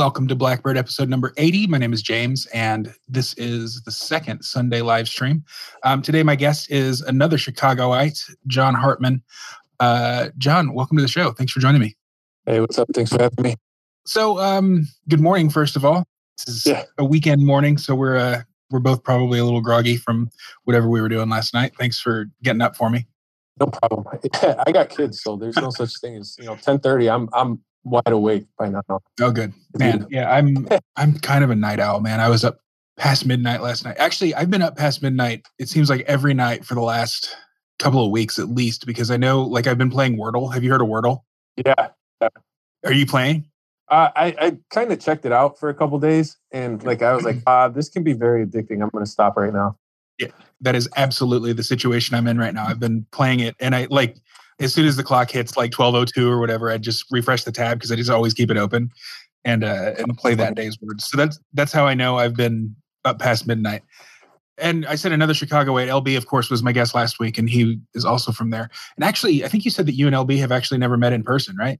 Welcome to Blackbird episode number 80. My name is James, and this is the second Sunday live stream. Um, today, my guest is another Chicagoite, John Hartman. Uh, John, welcome to the show. Thanks for joining me. Hey, what's up? Thanks for having me. So, um, good morning, first of all. This is Yeah. a weekend morning, so we're uh, we're both probably a little groggy from whatever we were doing last night. Thanks for getting up for me. No problem. I got kids, so there's no such thing as you know. Ten thirty. I'm I'm wide awake by now. Oh, good man. Yeah, I'm I'm kind of a night owl, man. I was up past midnight last night. Actually, I've been up past midnight. It seems like every night for the last couple of weeks at least, because I know, like, I've been playing Wordle. Have you heard of Wordle? Yeah. Are you playing? Uh, I I kind of checked it out for a couple days, and like I was like, ah, this can be very addicting. I'm going to stop right now. Yeah, That is absolutely the situation I'm in right now. I've been playing it, and I like as soon as the clock hits like 12:02 or whatever, I just refresh the tab because I just always keep it open and uh, and play that day's words. So that's that's how I know I've been up past midnight. And I said another Chicago Chicagoite, LB, of course, was my guest last week, and he is also from there. And actually, I think you said that you and LB have actually never met in person, right?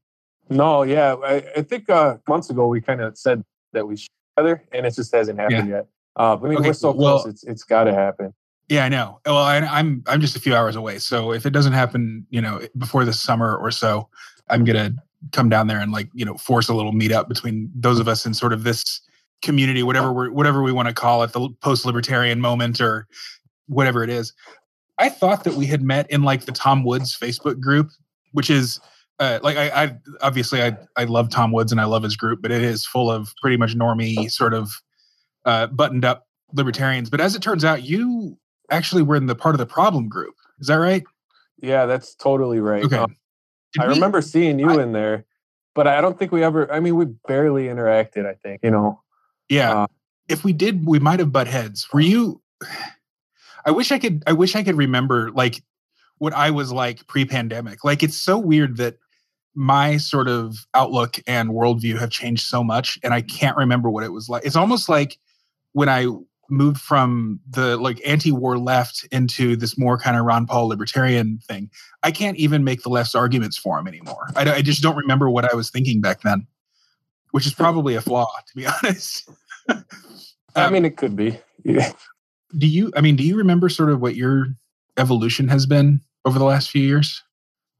No, yeah, I, I think uh, months ago we kind of said that we should together, and it just hasn't happened yet. Uh, I mean, Okay, we're so well- close; it's it's got to happen. Yeah, I know. Well, I, I'm I'm just a few hours away, so if it doesn't happen, you know, before the summer or so, I'm gonna come down there and like you know force a little meetup between those of us in sort of this community, whatever we whatever we want to call it, the post libertarian moment or whatever it is. I thought that we had met in like the Tom Woods Facebook group, which is uh, like I, I obviously I I love Tom Woods and I love his group, but it is full of pretty much normie sort of uh, buttoned up libertarians. But as it turns out, you actually were in the part of the problem group. Is that right? Yeah, that's totally right. Okay. Um, I we- remember seeing you I- in there, but I don't think we ever. I mean, we barely interacted. I think you know. Yeah. uh, if we did, we might have butt heads. Were you? I wish I could. I wish I could remember like what I was like pre-pandemic. Like it's so weird that my sort of outlook and worldview have changed so much, and I can't remember what it was like. It's almost like when I moved from the like anti-war left into this more kind of Ron Paul libertarian thing. I can't even make the left's arguments for him anymore. I, I just don't remember what I was thinking back then, which is probably a flaw, to be honest. I Um, mean, it could be. Yeah. do you i mean do you remember sort of what your evolution has been over the last few years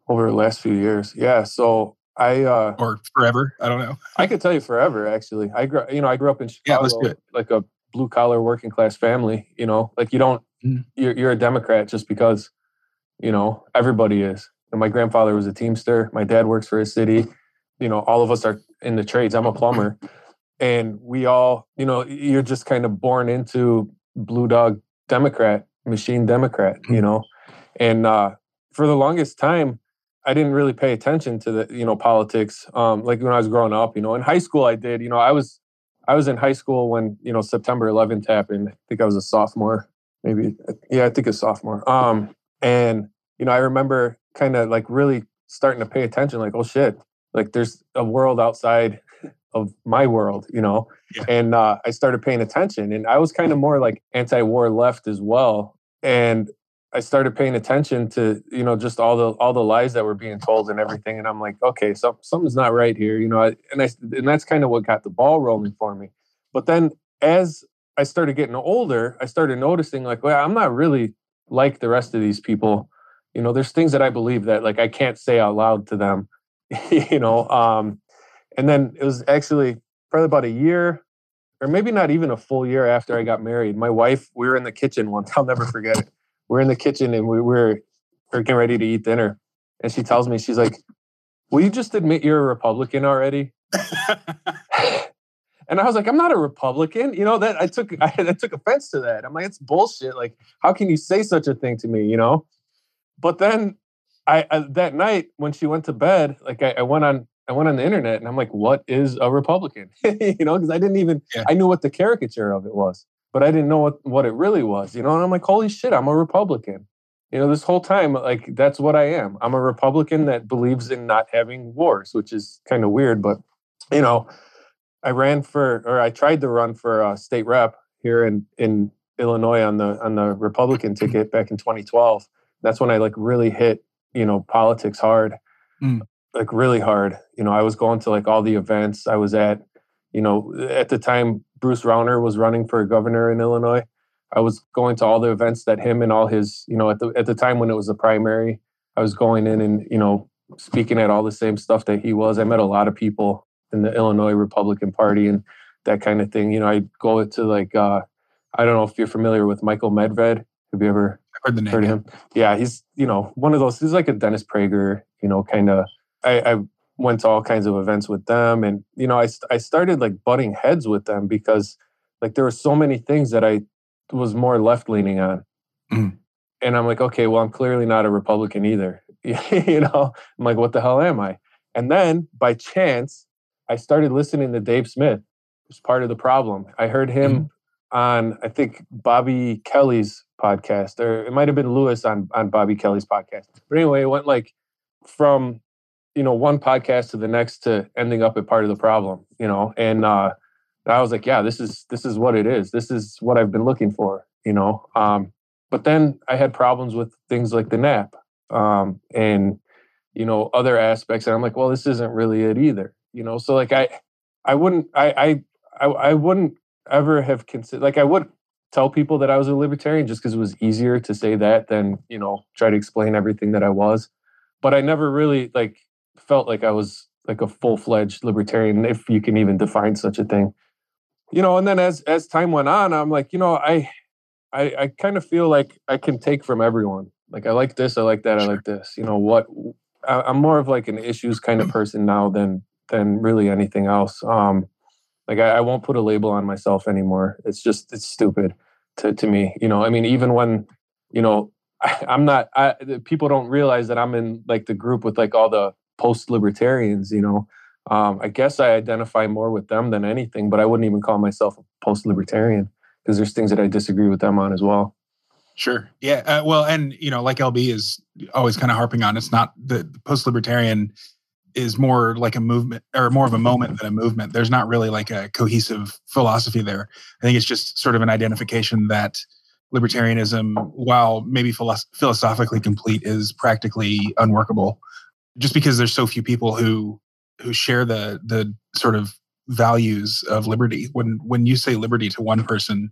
over the last few years. Yeah. So I uh or forever i don't know I could tell you forever actually. I grew you know, I grew up in Yeah, Chicago let's do it. like a blue collar working class family, you know. Like you don't Mhm. you're you're a Democrat just because, you know, everybody is. And my grandfather was a Teamster, my dad works for a city, you know, all of us are in the trades. I'm a plumber. And we all, you know, you're just kind of born into blue dog Democrat, machine Democrat, Mm-hmm. you know. And uh for the longest time, I didn't really pay attention to the you know politics. Um, like when I was growing up, you know, in high school I did. You know, I was I was in high school when you know September 11th happened. I think I was a sophomore, maybe. Yeah, I think a sophomore. Um, and you know, I remember kind of like really starting to pay attention. Like, oh shit, like there's a world outside of my world, you know. Yeah. And uh, I started paying attention, and I was kind of more like anti-war left as well. And I started paying attention to you know just all the all the lies that were being told and everything, and I'm like, okay, so, something's not right here, you know. I- And I and that's kind of what got the ball rolling for me. But then as I started getting older, I started noticing like, well, I'm not really like the rest of these people. You know, there's things that I believe that like I can't say out loud to them. you know, um, and then it was actually probably about a year or maybe not even a full year after I got married. My wife, we were in the kitchen once. I'll never forget it. We're in the kitchen and we were, getting ready to eat dinner. And she tells me, she's like, Will you just admit you're a Republican already? and I was like, I'm not a Republican. You know, that I took I, I took offense to that. I'm like, it's bullshit. Like, how can you say such a thing to me? You know? But then I, I that night when she went to bed, like I, I went on I went on the internet and I'm like, what is a Republican? you know, because I didn't even Yeah. I knew what the caricature of it was, but I didn't know what, what it really was, you know, and I'm like, holy shit, I'm a Republican. you know, this whole time, like that's what I am. I'm a Republican that believes in not having wars, which is kind of weird, but you know, I ran for, or I tried to run for a state rep here in in Illinois on the on the Republican ticket back in 2012. That's when I like really hit, you know, politics hard, mm. Like really hard. You know, I was going to like all the events. I was at, you know, at the time Bruce Rauner was running for governor in Illinois. I was going to all the events that him and all his, you know, at the at the time when it was a primary, I was going in and you know speaking at all the same stuff that he was. I met a lot of people in the Illinois Republican Party and that kind of thing. You know, I go to like uh, I don't know if you're familiar with Michael Medved. Have you ever heard the name? Heard him? Yeah, he's you know one of those. He's like a Dennis Prager. You know, kind of. I, I went to all kinds of events with them, and you know, I I started like butting heads with them because like there were so many things that I was more left leaning on. Mm. And I'm like, okay, well, I'm clearly not a Republican either. you know, I'm like, what the hell am I? And then by chance, I started listening to Dave Smith. It's part of the problem. I heard him mm on, I think, Bobby Kelly's podcast, or it might have been Lewis on, on Bobby Kelly's podcast. But anyway, it went like from, you know, one podcast to the next to ending up at part of the problem, you know, and uh, I was like, yeah, this is this is what it is. This is what I've been looking for, you know. Um, but then I had problems with things like the NAP um, and you know other aspects, and I'm like, well, this isn't really it either, you know. So like I, I wouldn't, I, I, I, I wouldn't ever have considered like I would tell people that I was a libertarian just because it was easier to say that than you know try to explain everything that I was. But I never really like felt like I was like a full fledged libertarian, if you can even define such a thing you know, and then as as time went on, I'm like, you know, I I, I kind of feel like I can take from everyone. Like I like this, I like that, I like this. You know what? I, I'm more of like an issues kind of person now than than really anything else. Um, like I, I won't put a label on myself anymore. It's just it's stupid to to me. You know, I mean, even when you know I, I'm not. I, people don't realize that I'm in like the group with like all the post libertarians. You know, um, I guess I identify more with them than anything, but I wouldn't even call myself a post libertarian because there's things that I disagree with them on as well. Sure. Yeah. Uh, well, and you know, like LB is always kind of harping on, it's not the, post libertarian is more like a movement or more of a moment than a movement. There's not really like a cohesive philosophy there. I think it's just sort of an identification that libertarianism, while maybe philosoph- philosophically complete, is practically unworkable just because there's so few people who who share the the sort of values of liberty. When when you say liberty to one person,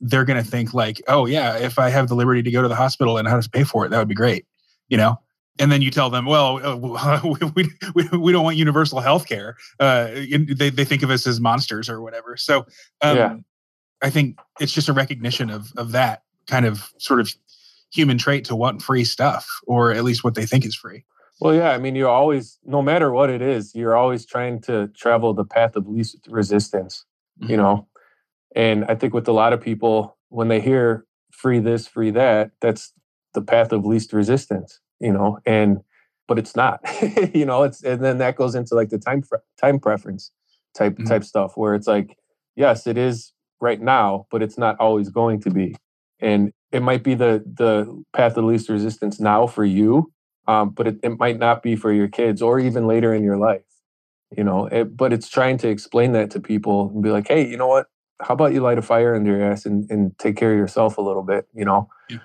they're going to think like, oh yeah, if I have the liberty to go to the hospital and how to pay for it, that would be great, you know. And then you tell them, well, uh, we, we, we don't want universal health care. Uh, they, they think of us as monsters or whatever. So um, yeah. I think it's just a recognition of, of that kind of sort of human trait to want free stuff, or at least what they think is free. Well, yeah, I mean, you're always, no matter what it is, you're always trying to travel the path of least resistance, mm-hmm. you know? And I think with a lot of people, when they hear free this, free that, that's the path of least resistance, you know? And, but it's not, you know, it's, and then that goes into like the time, time preference type, mm-hmm. type stuff where it's like, yes, it is right now, but it's not always going to be. And it might be the, the path of least resistance now for you, um, but it, it might not be for your kids or even later in your life you know it, but it's trying to explain that to people and be like hey you know what how about you light a fire under your ass and, and take care of yourself a little bit you know yeah.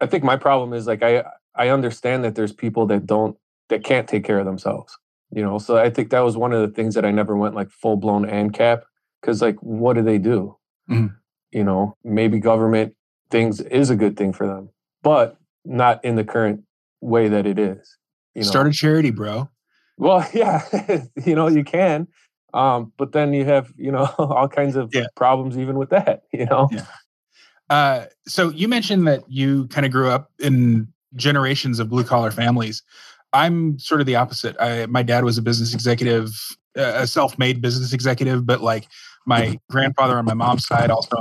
i think my problem is like i i understand that there's people that don't that can't take care of themselves you know so i think that was one of the things that i never went like full blown ANCAP because like what do they do mm-hmm. you know maybe government things is a good thing for them but not in the current way that it is. You know? Start a charity, bro. Well, yeah, you know, you can. Um, but then you have, you know, all kinds of yeah. problems even with that, you know? Yeah. Uh, so you mentioned that you kind of grew up in generations of blue collar families. I'm sort of the opposite. I, my dad was a business executive, a self-made business executive, but like my grandfather on my mom's side also.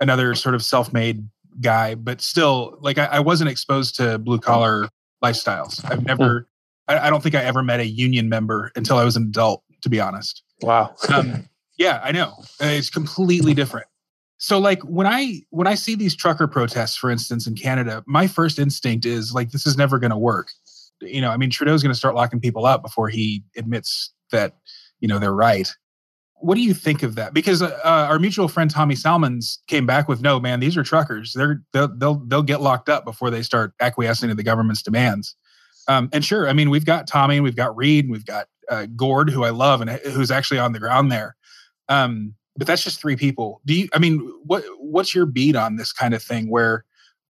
Another sort of self-made guy, but still, like I, I wasn't exposed to blue collar lifestyles. I've hmm. never, I, I, don't think I ever met a union member until I was an adult, to be honest. Wow. um, yeah, I know. It's completely different. So like when I when I see these trucker protests, for instance, in Canada, my first instinct is like this is never going to work. You know, I mean, Trudeau's going to start locking people up before he admits that you know they're right. What do you think of that? Because uh, our mutual friend Tommy Salmons came back with, "No, man, these are truckers. They're they'll they'll, they'll get locked up before they start acquiescing to the government's demands." Um, and sure, I mean, we've got Tommy, we've got Reed, we've got uh, Gord, who I love and who's actually on the ground there. Um, but that's just three people. Do you? I mean, what what's your beat on this kind of thing where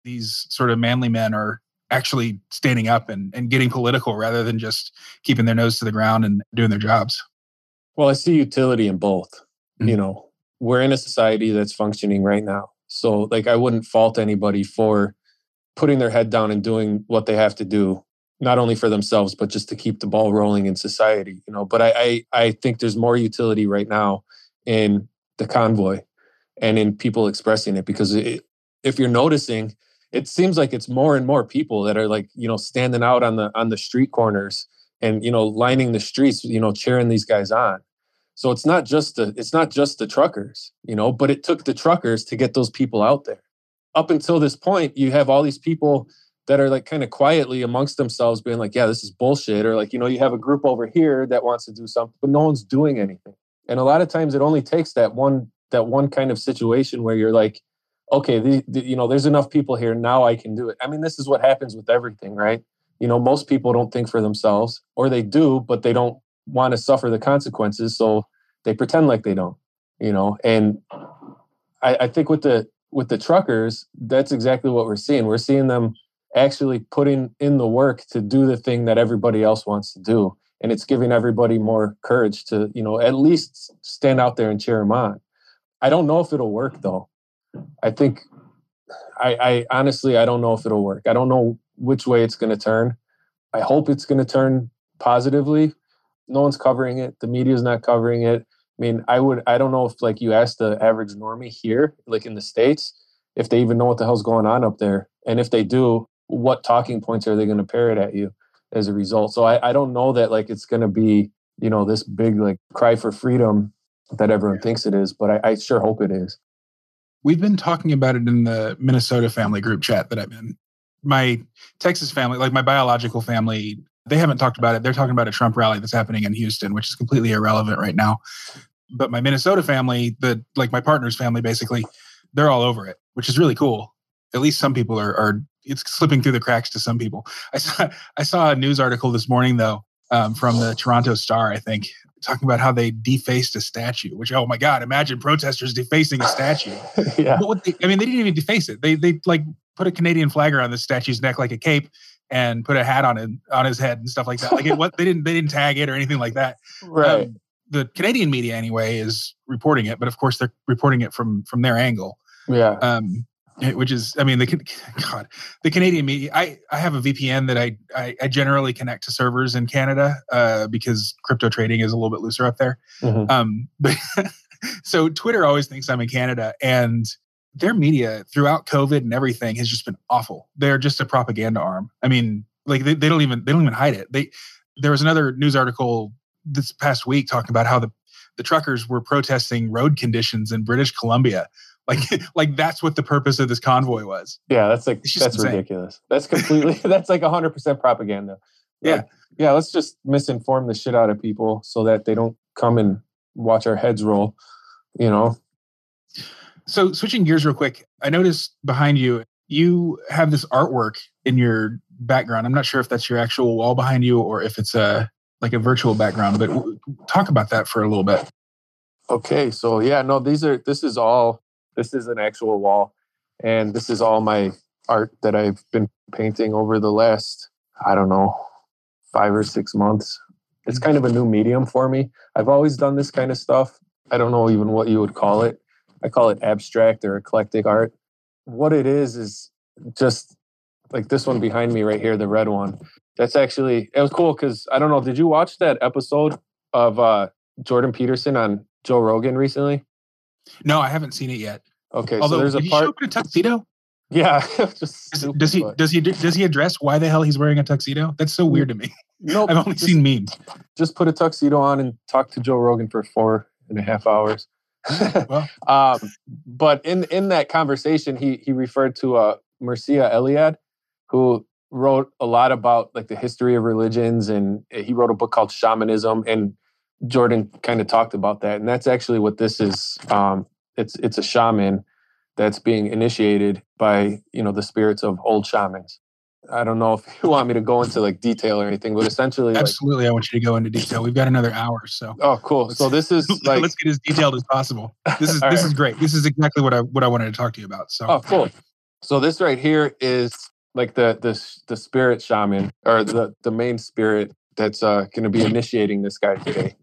these sort of manly men are actually standing up and, and getting political rather than just keeping their nose to the ground and doing their jobs? Well, I see utility in both. Mm-hmm. You know, we're in a society that's functioning right now. So, like, I wouldn't fault anybody for putting their head down and doing what they have to do, not only for themselves, but just to keep the ball rolling in society, you know. But I, I, I think there's more utility right now in the convoy and in people expressing it because it, if you're noticing it seems like it's more and more people that are like you know standing out on the on the street corners and you know lining the streets you know cheering these guys on so it's not just the it's not just the truckers you know but it took the truckers to get those people out there. Up until this point you have all these people that are like kind of quietly amongst themselves being like yeah this is bullshit or like you know you have a group over here that wants to do something but no one's doing anything. And a lot of times it only takes that one that one kind of situation where you're like okay the, the, you know there's enough people here now i can do it. I mean this is what happens with everything right? You know most people don't think for themselves or they do but they don't want to suffer the consequences so they pretend like they don't you know? And I, I think with the with the truckers that's exactly what we're seeing. We're seeing them actually putting in the work to do the thing that everybody else wants to do and it's giving everybody more courage to you know at least stand out there and cheer them on. I don't know if it'll work though. I think i, I honestly i don't know if it'll work. I don't know which way it's going to turn. I hope it's going to turn positively no one's covering it the media's not covering it i mean i would i don't know if like you ask the average normie here like in the states if they even know what the hell's going on up there and if they do what talking points are they going to parrot at you as a result. So I, I don't know that like it's going to be, you know, this big like cry for freedom that everyone thinks it is, but I, I sure hope it is. We've been talking about it in the Minnesota family group chat that I'm in. My Texas family, like my biological family, they haven't talked about it. They're talking about a Trump rally that's happening in Houston, which is completely irrelevant right now. But my Minnesota family, the like my partner's family, basically, they're all over it, which is really cool. At least some people are, are it's slipping through the cracks to some people. I saw I saw a news article this morning though um, from the Toronto Star, I think, talking about how they defaced a statue. Which oh my god, imagine protesters defacing a statue. yeah. They, I mean, they didn't even deface it. They they like put a Canadian flag around the statue's neck like a cape and put a hat on it on his head and stuff like that. Like it, what they didn't they didn't tag it or anything like that. Right. Um, the Canadian media anyway is reporting it, but of course they're reporting it from from their angle. Yeah. Um, which is i mean the god the canadian media i i have a vpn that i i, I generally connect to servers in canada uh, because crypto trading is a little bit looser up there mm-hmm. um but so twitter always thinks i'm in canada and their media throughout covid and everything has just been awful they're just a propaganda arm i mean like they, they don't even they don't even hide it they there was another news article this past week talking about how the the truckers were protesting road conditions in british columbia like, like that's what the purpose of this convoy was. Yeah, that's like that's insane. ridiculous. That's completely that's like hundred percent propaganda. Yeah, yeah. Let's just misinform the shit out of people so that they don't come and watch our heads roll. You know. So switching gears real quick, I noticed behind you you have this artwork in your background. I'm not sure if that's your actual wall behind you or if it's a like a virtual background, but talk about that for a little bit. Okay, so yeah, no, these are this is all this is an actual wall, and this is all my art that I've been painting over the last I don't know five or six months. It's mm. kind of a new medium for me. I've always done this kind of stuff. I don't know even what you would call it. I call it abstract or eclectic art. What it is is just like this one behind me right here, the red one. That's actually it was cool because I don't know. Did you watch that episode of uh, Jordan Peterson on Joe Rogan recently? No, I haven't seen it yet. Okay, Although, so there's a part. Show up in a tuxedo. Yeah, just does, does he does he does he address why the hell he's wearing a tuxedo? That's so weird to me. No, nope, I've only just, seen memes. Just put a tuxedo on and talk to Joe Rogan for four and a half hours. um, but in in that conversation, he he referred to uh, Mircea Eliade, who wrote a lot about like the history of religions, and he wrote a book called Shamanism. And Jordan kind of talked about that, and that's actually what this is. Um, it's it's a shaman that's being initiated by you know the spirits of old shamans. I don't know if you want me to go into like detail or anything, but essentially, absolutely, like, I want you to go into detail. We've got another hour, so oh, cool. So this is like let's get as detailed as possible. This is this right. is great. This is exactly what I what I wanted to talk to you about. So oh, cool. So this right here is like the the the spirit shaman or the the main spirit that's uh, going to be initiating this guy today,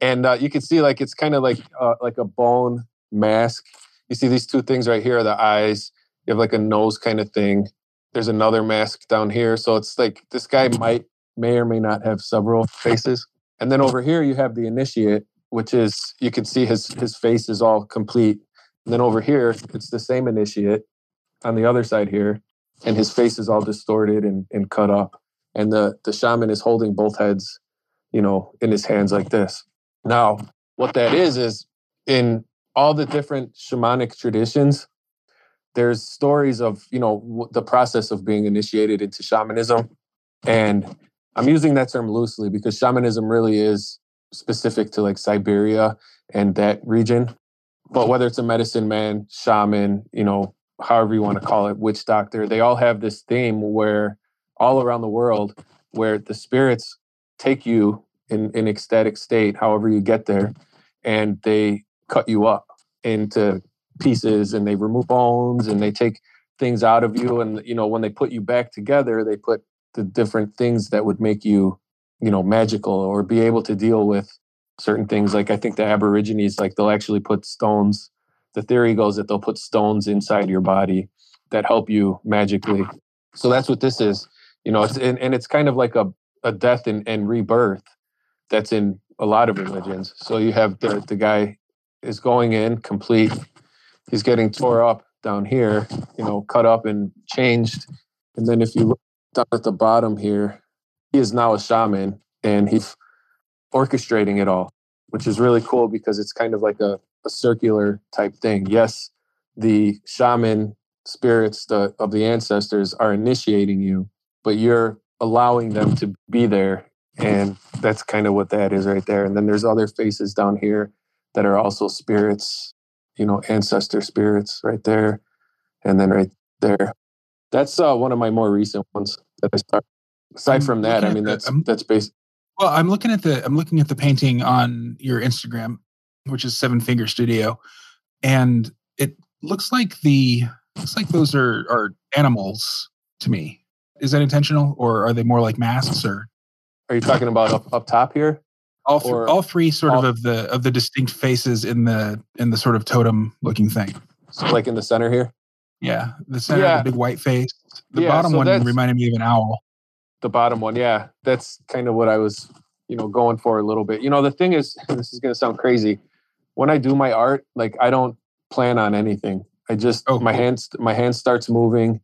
and uh, you can see like it's kind of like uh, like a bone mask. You see these two things right here are the eyes. You have like a nose kind of thing there's another mask down here. So it's like this guy might may or may not have several faces. And then over here you have the initiate, which is you can see his his face is all complete. And then over here it's the same initiate on the other side here, and his face is all distorted and, and cut up. And the the shaman is holding both heads, you know, in his hands like this. Now, what that is is in all the different shamanic traditions, there's stories of you know the process of being initiated into shamanism and i'm using that term loosely because shamanism really is specific to like siberia and that region. But whether it's a medicine man shaman you know however you want to call it witch doctor they all have this theme where all around the world where the spirits take you in an ecstatic state however you get there and they cut you up into pieces and they remove bones and they take things out of you and you know when they put you back together they put the different things that would make you you know magical or be able to deal with certain things. Like i think the aborigines like they'll actually put stones the theory goes that they'll put stones inside your body that help you magically. So that's what this is you know it's, and, and it's kind of like a, a death and, and rebirth that's in a lot of religions. So you have the, the guy is going in complete he's getting tore up down here, you know, cut up and changed. And then if you look down at the bottom here, he is now a shaman and he's orchestrating it all, which is really cool because it's kind of like a, a circular type thing. Yes, the shaman spirits the, of the ancestors are initiating you, but you're allowing them to be there. And that's kind of what that is right there. And then there's other faces down here that are also spirits you know, ancestor spirits right there. And then right there. That's uh, one of my more recent ones that I start. Aside I'm from that, I mean, that's that's based. Well, I'm looking at the I'm looking at the painting on your Instagram, which is Seven Finger Studio, and it looks like the looks like those are are animals to me. Is that intentional, or are they more like masks? Or are you talking about up up top here? All th- all three sort all, of of the of the distinct faces in the in the sort of totem looking thing. So like in the center here. Yeah, the center, yeah. the big white face. The yeah, bottom so one reminded me of an owl. The bottom one, yeah, that's kind of what I was, you know, going for a little bit. You know, the thing is, this is going to sound crazy. When I do my art, like I don't plan on anything. I just oh, my cool. hands my hand starts moving,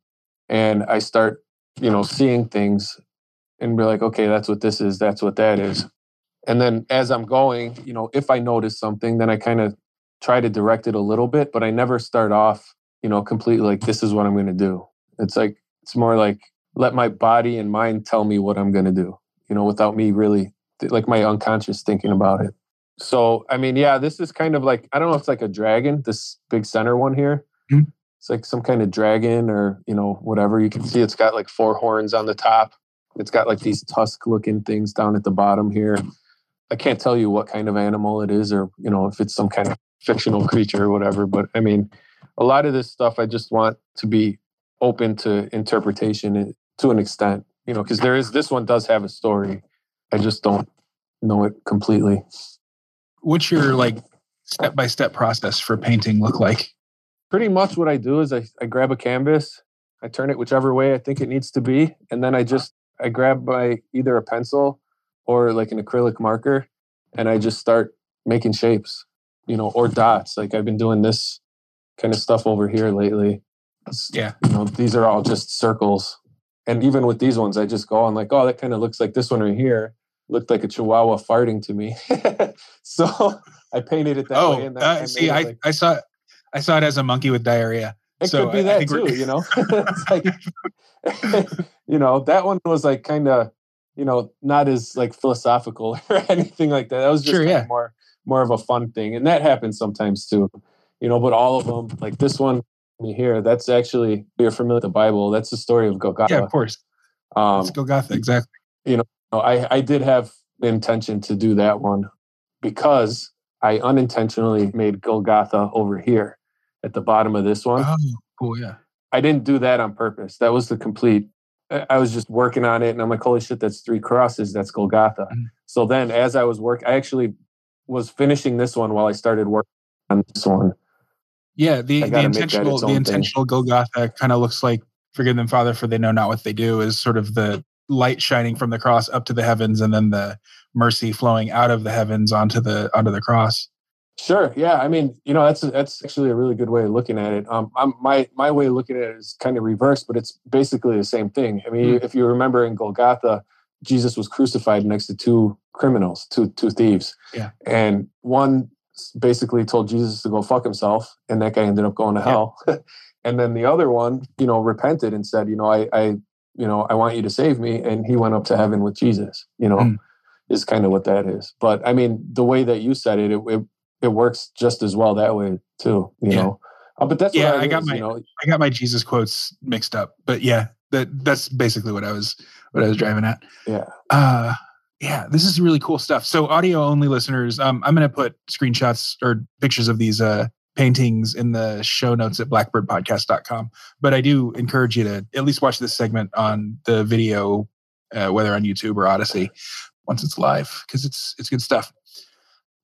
and I start, you know, seeing things, and be like, okay, that's what this is. That's what that is and then as i'm going you know if i notice something then i kind of try to direct it a little bit but i never start off you know completely like this is what i'm going to do. It's like it's more like let my body and mind tell me what i'm going to do you know without me really like my unconscious thinking about it. So i mean yeah this is kind of like i don't know if it's like a dragon this big center one here. Mm-hmm. it's like some kind of dragon or you know whatever you can see. It's got like four horns on the top. It's got like these tusk looking things down at the bottom here I can't tell you what kind of animal it is, or you know, if it's some kind of fictional creature or whatever. But I mean, a lot of this stuff I just want to be open to interpretation eh, to an extent, you know, because there is this one does have a story. I just don't know it completely. What's your like step by step process for painting look like? Pretty much what I do is I, I grab a canvas, I turn it whichever way I think it needs to be, and then I just I grab my either a pencil or like an acrylic marker and I just start making shapes, you know, or dots. Like I've been doing this kind of stuff over here lately. Yeah. You know, these are all just circles. And even with these ones, I just go on like, oh, that kind of looks like this one right here. looked like a chihuahua farting to me. so I painted it that oh, way. And that, uh, see, I, like, I saw I saw it as a monkey with diarrhea. It so could be that too, you know. it's like you know, that one was like kind of, you know, not as like philosophical or anything like that. That was just sure, yeah. more more of a fun thing. And that happens sometimes too. You know, but all of them, like this one me here, that's actually you're familiar with the Bible. That's the story of Golgotha. Yeah, of course. Um it's Golgotha, exactly. You know, I, I did have the intention to do that one because I unintentionally made Golgotha over here at the bottom of this one. Oh, cool. Yeah. I didn't do that on purpose. That was the complete. I was just working on it, and I'm like, "Holy shit, that's three crosses. That's Golgotha." Mm-hmm. So then, as I was working, I actually was finishing this one while I started working on this one. Yeah, the, the intentional the intentional thing. Golgotha kind of looks like "Forgive them, Father, for they know not what they do." Is sort of the light shining from the cross up to the heavens, and then the mercy flowing out of the heavens onto the onto the cross. Sure. Yeah. I mean, you know, that's that's actually a really good way of looking at it. Um, I'm, my my way of looking at it is kind of reversed, but it's basically the same thing. I mean, mm. if you remember in Golgotha, Jesus was crucified next to two criminals, two two thieves. Yeah. And one basically told Jesus to go fuck himself, and that guy ended up going to hell. Yeah. and then the other one, you know, repented and said, you know, I, I, you know, I want you to save me, and he went up to heaven with Jesus. You know. Mm. Is kind of what that is, but I mean, the way that you said it, it, it it works just as well that way too. You yeah. know, uh, but that's yeah. I, I, got is, my you know, I got my Jesus quotes mixed up, but yeah, that that's basically what I was what I was driving at. Yeah. Uh, yeah, this is really cool stuff. So audio only listeners, um, I'm going to put screenshots or pictures of these uh, paintings in the show notes at blackbirdpodcast.com. But I do encourage you to at least watch this segment on the video, uh, whether on YouTube or Odysee, once it's live, because it's it's good stuff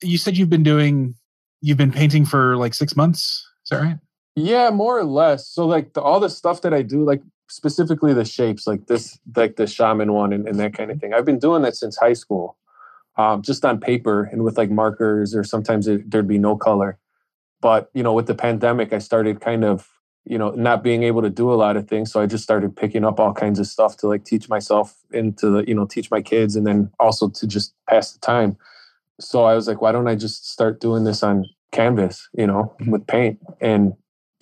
you said you've been doing you've been painting for like six months. Is that right? Yeah more or less. So like the, all the stuff that i do like specifically the shapes like this like the shaman one and, and that kind of thing. I've been doing that since high school um, just on paper and with like markers or sometimes it, there'd be no color. But you know with the pandemic i started kind of you know not being able to do a lot of things. So i just started picking up all kinds of stuff to like teach myself and to you know teach my kids and then also to just pass the time so I was like, why don't I just start doing this on canvas, you know, mm-hmm. with paint? And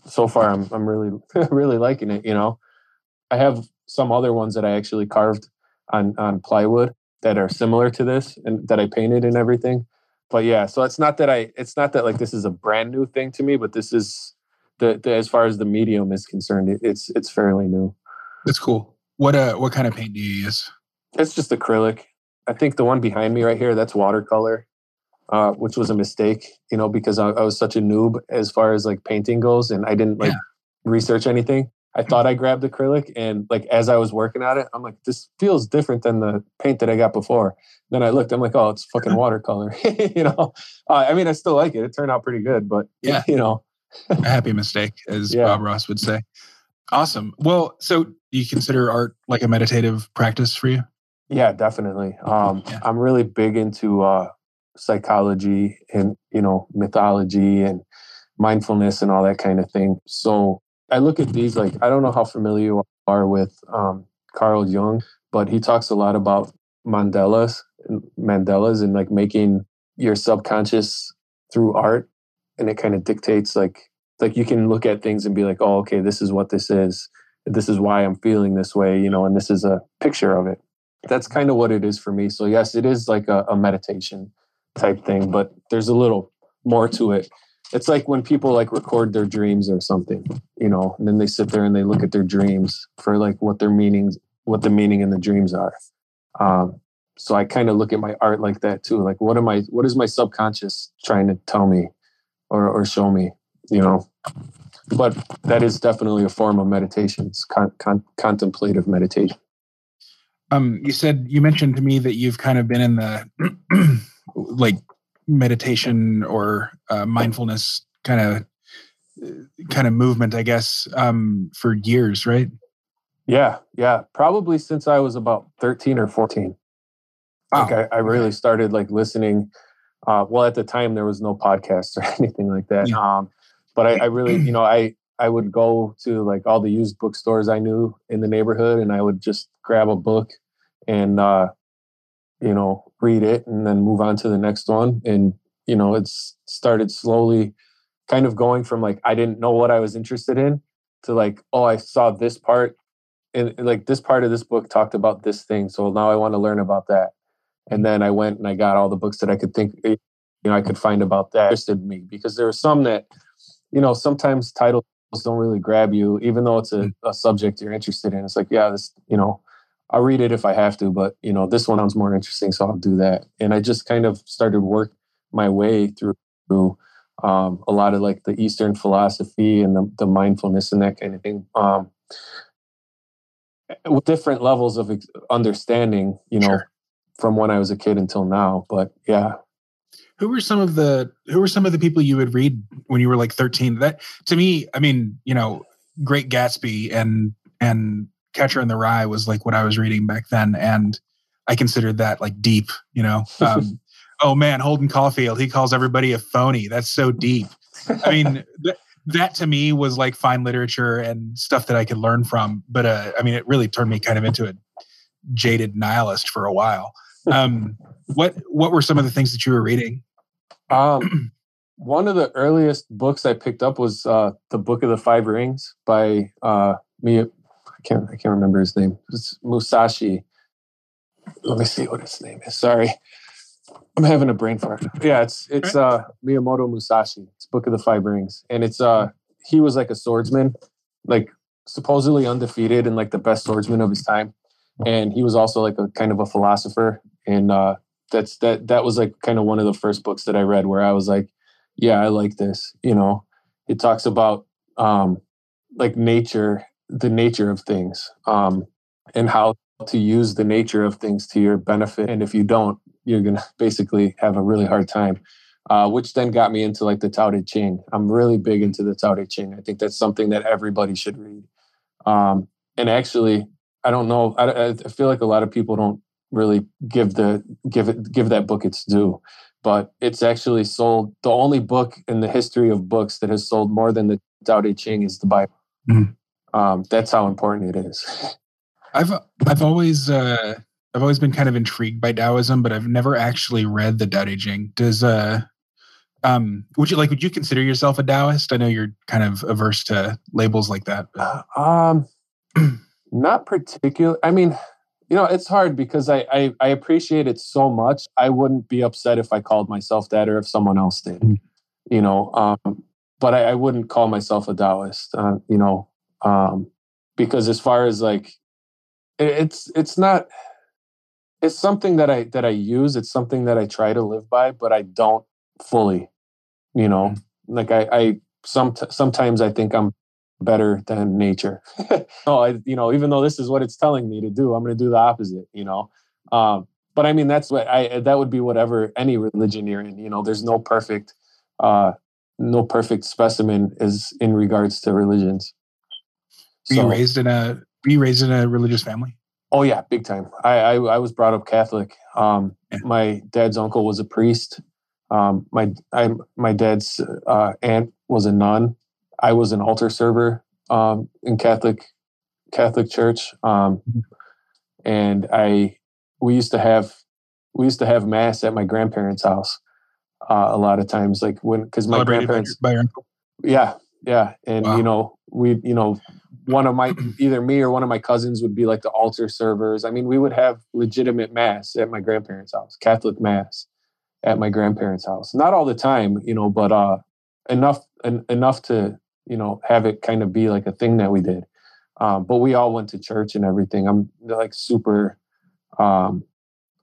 so far, I'm I'm really really liking it. You know, I have some other ones that I actually carved on on plywood that are similar to this and that I painted and everything. But yeah, so it's not that I it's not that like this is a brand new thing to me, but this is the, the as far as the medium is concerned, it, it's it's fairly new. That's cool. What uh what kind of paint do you use? It's just acrylic. I think the one behind me right here, that's watercolor, uh, which was a mistake, you know, because I, I, was such a noob as far as like painting goes, and I didn't like yeah. research anything. I thought I grabbed acrylic, and like as I was working at it, I'm like, this feels different than the paint that I got before. Then I looked, I'm like, oh, it's fucking watercolor, you know. Uh, I mean, I still like it; it turned out pretty good, but yeah, you know, a happy mistake, as yeah. Bob Ross would say. Awesome. Well, so do you consider art like a meditative practice for you? Yeah, definitely. Um, yeah. I'm really big into uh, psychology and you know mythology and mindfulness and all that kind of thing. So I look at these like I don't know how familiar you are with um, Carl Jung, but he talks a lot about mandalas and mandalas and like making your subconscious through art, and it kind of dictates like like you can look at things and be like, oh, okay, this is what this is. This is why I'm feeling this way, you know, and this is a picture of it that's kind of what it is for me. So yes, it is like a, a meditation type thing, but there's a little more to it. It's like when people like record their dreams or something, you know, and then they sit there and they look at their dreams for like what their meanings, what the meaning in the dreams are. Um, so I kind of look at my art like that too. Like, what am I? What is my subconscious trying to tell me, or or show me? You know, but that is definitely a form of meditation. It's con- con- contemplative meditation. Um, you said you mentioned to me that you've kind of been in the like meditation or uh, mindfulness kind of kind of movement, I guess, um, for years, right? Yeah, yeah, probably since I was about thirteen or fourteen. Like I, I, really started like listening. Uh, well, at the time there was no podcasts or anything like that. Yeah. Um, but I, I really, you know, I I would go to like all the used bookstores I knew in the neighborhood, and I would just grab a book and uh, you know, read it and then move on to the next one. And, you know, it's started slowly kind of going from like, I didn't know what I was interested in to like, oh, I saw this part and like this part of this book talked about this thing. So now I want to learn about that. And then I went and I got all the books that I could think, eh, you know, I could find about that interested me because there are some that, you know, sometimes titles don't really grab you, even though it's a, mm. a subject you're interested in. It's like, yeah, this, you know, I'll read it if I have to, but you know, this one sounds more interesting, so I'll do that. And I just kind of started work my way through um, a lot of like the Eastern philosophy and the, the mindfulness and that kind of thing. Um, with different levels of understanding, you know, sure. from when I was a kid until now. But yeah. Who were some of the who were some of the people you would read when you were like 13? That to me, I mean, you know, Great Gatsby and and Catcher in the Rye was like what I was reading back then, and I considered that like deep. You know, um, oh man, Holden Caulfield, he calls everybody a phony. That's so deep. I mean, th- that to me was like fine literature and stuff that I could learn from. But uh, I mean, it really turned me kind of into a jaded nihilist for a while. Um, what what were some of the things that you were reading? Um, one of the earliest books I picked up was uh, the Book of the Five Rings by uh, can't I can't remember his name. It's Musashi. Let me see what his name is. Sorry. I'm having a brain fart. Yeah, it's it's uh Miyamoto Musashi. It's Book of the Five Rings. And it's uh he was like a swordsman, like supposedly undefeated and like the best swordsman of his time. And he was also like a kind of a philosopher. And uh that's that that was like kind of one of the first books that I read where I was like, yeah, I like this. You know, it talks about um like nature the nature of things um, and how to use the nature of things to your benefit. And if you don't, you're going to basically have a really hard time. Uh, which then got me into like the Tao Te Ching. I'm really big into the Tao Te Ching. I think that's something that everybody should read. Um, and actually, I don't know. I, I feel like a lot of people don't really give the give it give that book its due but it's actually sold the only book in the history of books that has sold more than the Tao Te Ching is the Bible. Mm-hmm. Um, that's how important it is. I've I've always uh, I've always been kind of intrigued by Taoism, but I've never actually read the Tao Te Ching. Does uh um would you like would you consider yourself a Taoist? I know you're kind of averse to labels like that. But. Um, not particular. I mean, you know, it's hard because I, I, I appreciate it so much. I wouldn't be upset if I called myself that or if someone else did. Mm-hmm. You know, um, but I, I, wouldn't call myself a Taoist. Uh, you know, um, because as far as like it's it's not it's something that I that I use. It's something that I try to live by, but I don't fully. You know, mm-hmm. like I, I some sometimes I think I'm better than nature. oh, I you know even though this is what it's telling me to do, I'm going to do the opposite. You know, um, but I mean that's what I that would be whatever any religion you're in. You know, there's no perfect uh, no perfect specimen is in regards to religions. Were so, you raised in a were you raised in a religious family? Oh yeah, big time. I I, I was brought up Catholic. Um, yeah. My dad's uncle was a priest. Um, my I, my dad's uh, aunt was a nun. I was an altar server um, in Catholic Catholic Church, um, mm-hmm. and I we used to have we used to have mass at my grandparents' house uh, a lot of times, like when because my grandparents by your, by your uncle. Yeah, yeah, and wow. you know we you know one of my either me or one of my cousins would be like the altar servers. I mean, we would have legitimate mass at my grandparents' house, Catholic mass at my grandparents' house. Not all the time, you know, but uh enough en- enough to, you know, have it kind of be like a thing that we did. Um, but we all went to church and everything. I'm like super um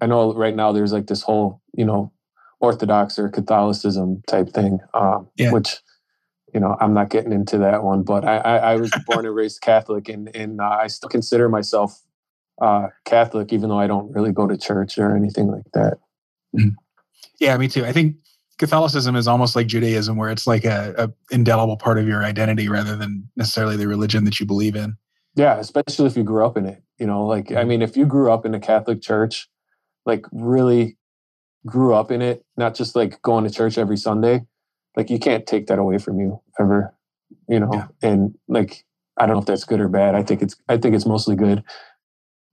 I know right now there's like this whole, you know, Orthodox or Catholicism type thing, um, yeah. which you know, I'm not getting into that one, but I, I, I was born and raised Catholic, and and uh, I still consider myself uh, Catholic, even though I don't really go to church or anything like that. Mm-hmm. Yeah, me too. I think Catholicism is almost like Judaism, where it's like a, a, indelible part of your identity rather than necessarily the religion that you believe in. Yeah, especially if you grew up in it. You know, like I mm-hmm. mean, if you grew up in a Catholic church, like really grew up in it, not just like going to church every Sunday, like you can't take that away from you ever you know yeah. and like i don't know if that's good or bad i think it's i think it's mostly good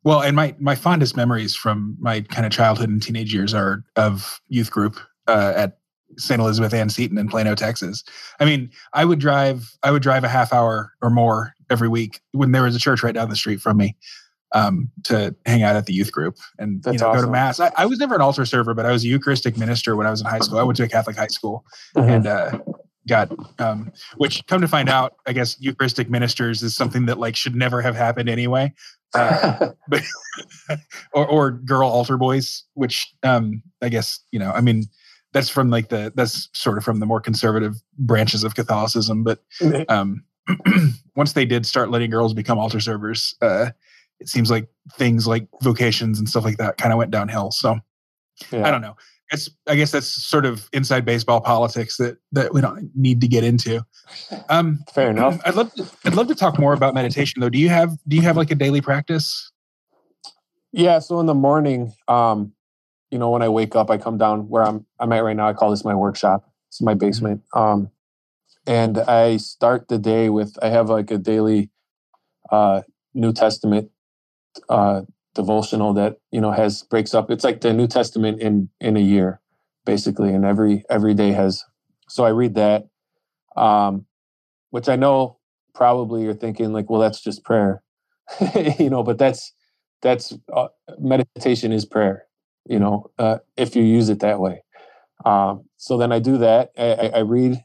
well, and my my fondest memories from my kind of childhood and teenage years are of youth group uh, at St. Elizabeth Ann Seton in Plano, Texas. I mean, I would drive I would drive a half hour or more every week when there was a church right down the street from me um, to hang out at the youth group and you know, go to mass. I, I was never an altar server, but I was a Eucharistic minister when I was in high school. I went to a Catholic high school Mhm. and uh, got um, which come to find out, I guess Eucharistic ministers is something that like should never have happened anyway. Uh, or, or girl altar boys, which um, I guess you know. I mean, that's from like the that's sort of from the more conservative branches of Catholicism. But um, once they did start letting girls become altar servers, uh, it seems like things like vocations and stuff like that kind of went downhill. So Yeah. I don't know. It's I guess that's sort of inside baseball politics that that we don't need to get into. Um, Fair enough. I'd love to, I'd love to talk more about meditation though. Do you have do you have like a daily practice? Yeah, so in the morning, um, you know, when I wake up, I come down where I'm I'm at right now. I call this my workshop. It's my basement. Um, and I start the day with I have like a daily uh New Testament uh devotional that, you know, has breaks up. It's like the New Testament in in a year, basically, and every every day has so I read that. Um, which I know probably you're thinking like, well, that's just prayer. you know, but that's that's uh, meditation is prayer you know uh, if you use it that way um, so then i do that I, I, read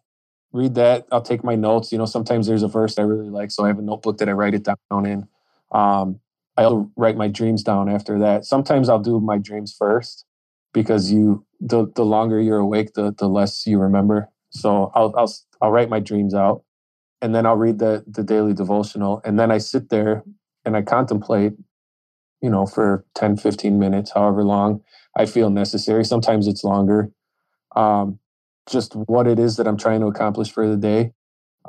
read that i'll take my notes you know sometimes there's a verse i really like so i have a notebook that i write it down in um, i'll write my dreams down after that sometimes i'll do my dreams first because you the, the longer you're awake the, the less you remember so I'll, I'll i'll write my dreams out and then i'll read the the daily devotional and then i sit there and i contemplate you know, for 10, 15 minutes, however long I feel necessary. Sometimes it's longer. Um, just what it is that I'm trying to accomplish for the day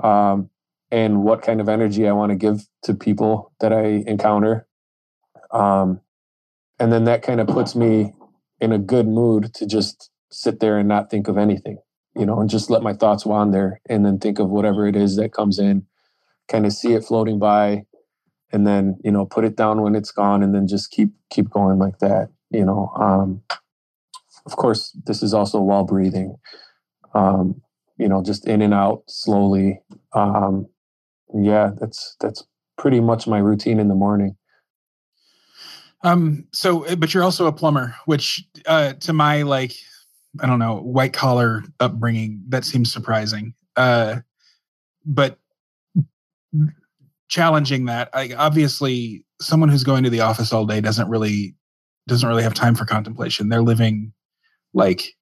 um, and what kind of energy I want to give to people that I encounter. Um, and then that kind of puts me in a good mood to just sit there and not think of anything, you know, and just let my thoughts wander and then think of whatever it is that comes in, kind of see it floating by, and then you know put it down when it's gone and then just keep keep going like that you know um of course this is also while breathing um you know just in and out slowly um yeah that's that's pretty much my routine in the morning Um, so, uh, but you're also a plumber, which uh, to my like, I don't know, white collar upbringing, that seems surprising. Uh, but challenging that, I, obviously, someone who's going to the office all day doesn't really doesn't really have time for contemplation. They're living like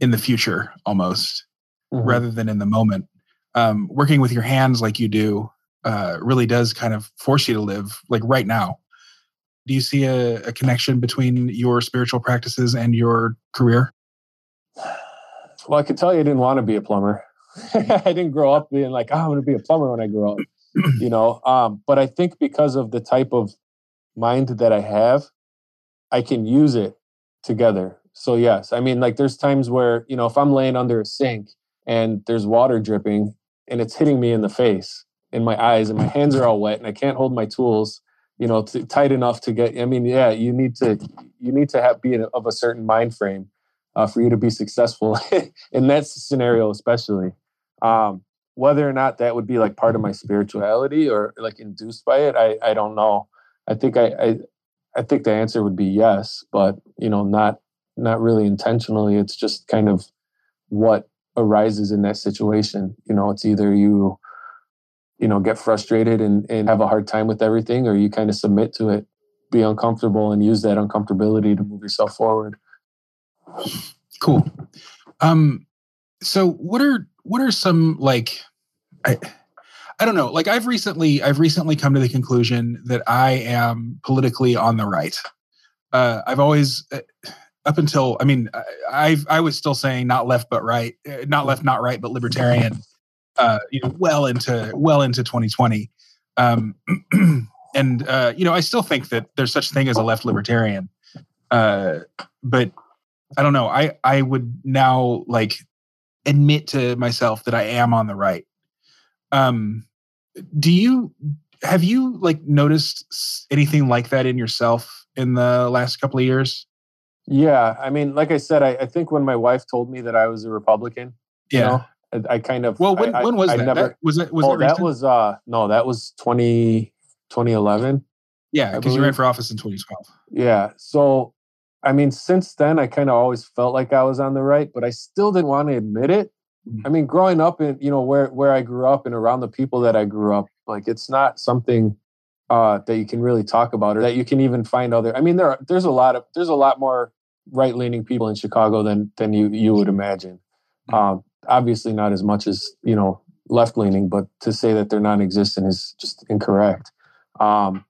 in the future almost, Mhm. rather than in the moment. Um, working with your hands like you do uh, really does kind of force you to live like right now. Do you see a, a connection between your spiritual practices and your career? well i could tell you i didn't want to be a plumber. I didn't grow up being like oh, i'm going to be a plumber when i grow up you know? Um, but i think because of the type of mind that i have i can use it together. So yes i mean like there's times where you know if i'm laying under a sink and there's water dripping and it's hitting me in the face in my eyes and my hands are all wet and i can't hold my tools you know tight enough to get i mean yeah you need to you need to have be of a certain mind frame uh, for you to be successful in that scenario especially. Um, whether or not that would be like part of my spirituality or like induced by it i i don't know. I think i i, I think the answer would be yes but you know not not really intentionally. It's just kind of what arises in that situation. You know it's either you you know get frustrated and, and have a hard time with everything or you kind of submit to it be uncomfortable and use that uncomfortability to move yourself forward Cool. Um, so what are what are some like I I don't know. Like I've recently I've recently come to the conclusion that I am politically on the right. Uh, I've always uh, up until I mean I I've, I was still saying not left but right, uh, not left not right but libertarian. Uh, you know, well into well into 2020. Um, and uh, you know, I still think that there's such thing as a left libertarian. Uh, but I don't know. I I would now like admit to myself that I am on the right. Um, do you have you like noticed anything like that in yourself in the last couple of years? Yeah, I mean, like I said, I, I think when my wife told me that I was a Republican, yeah, you know, I, I, kind of well, when, I, when was I, that? Never, that? Was it was oh, that, that was uh no, that was 20, 2011. Yeah, because you ran for office in 2012. Yeah, so I mean, since then, I kind of always felt like I was on the right, but I still didn't want to admit it. Mm-hmm. I mean, growing up in you know where where I grew up and around the people that I grew up, like it's not something uh, that you can really talk about or that you can even find other. I mean, there are, there's a lot of there's a lot more right leaning people in Chicago than than you you would imagine. Mm-hmm. Um, obviously, not as much as you know left leaning, but to say that they're non-existent is just incorrect. Um,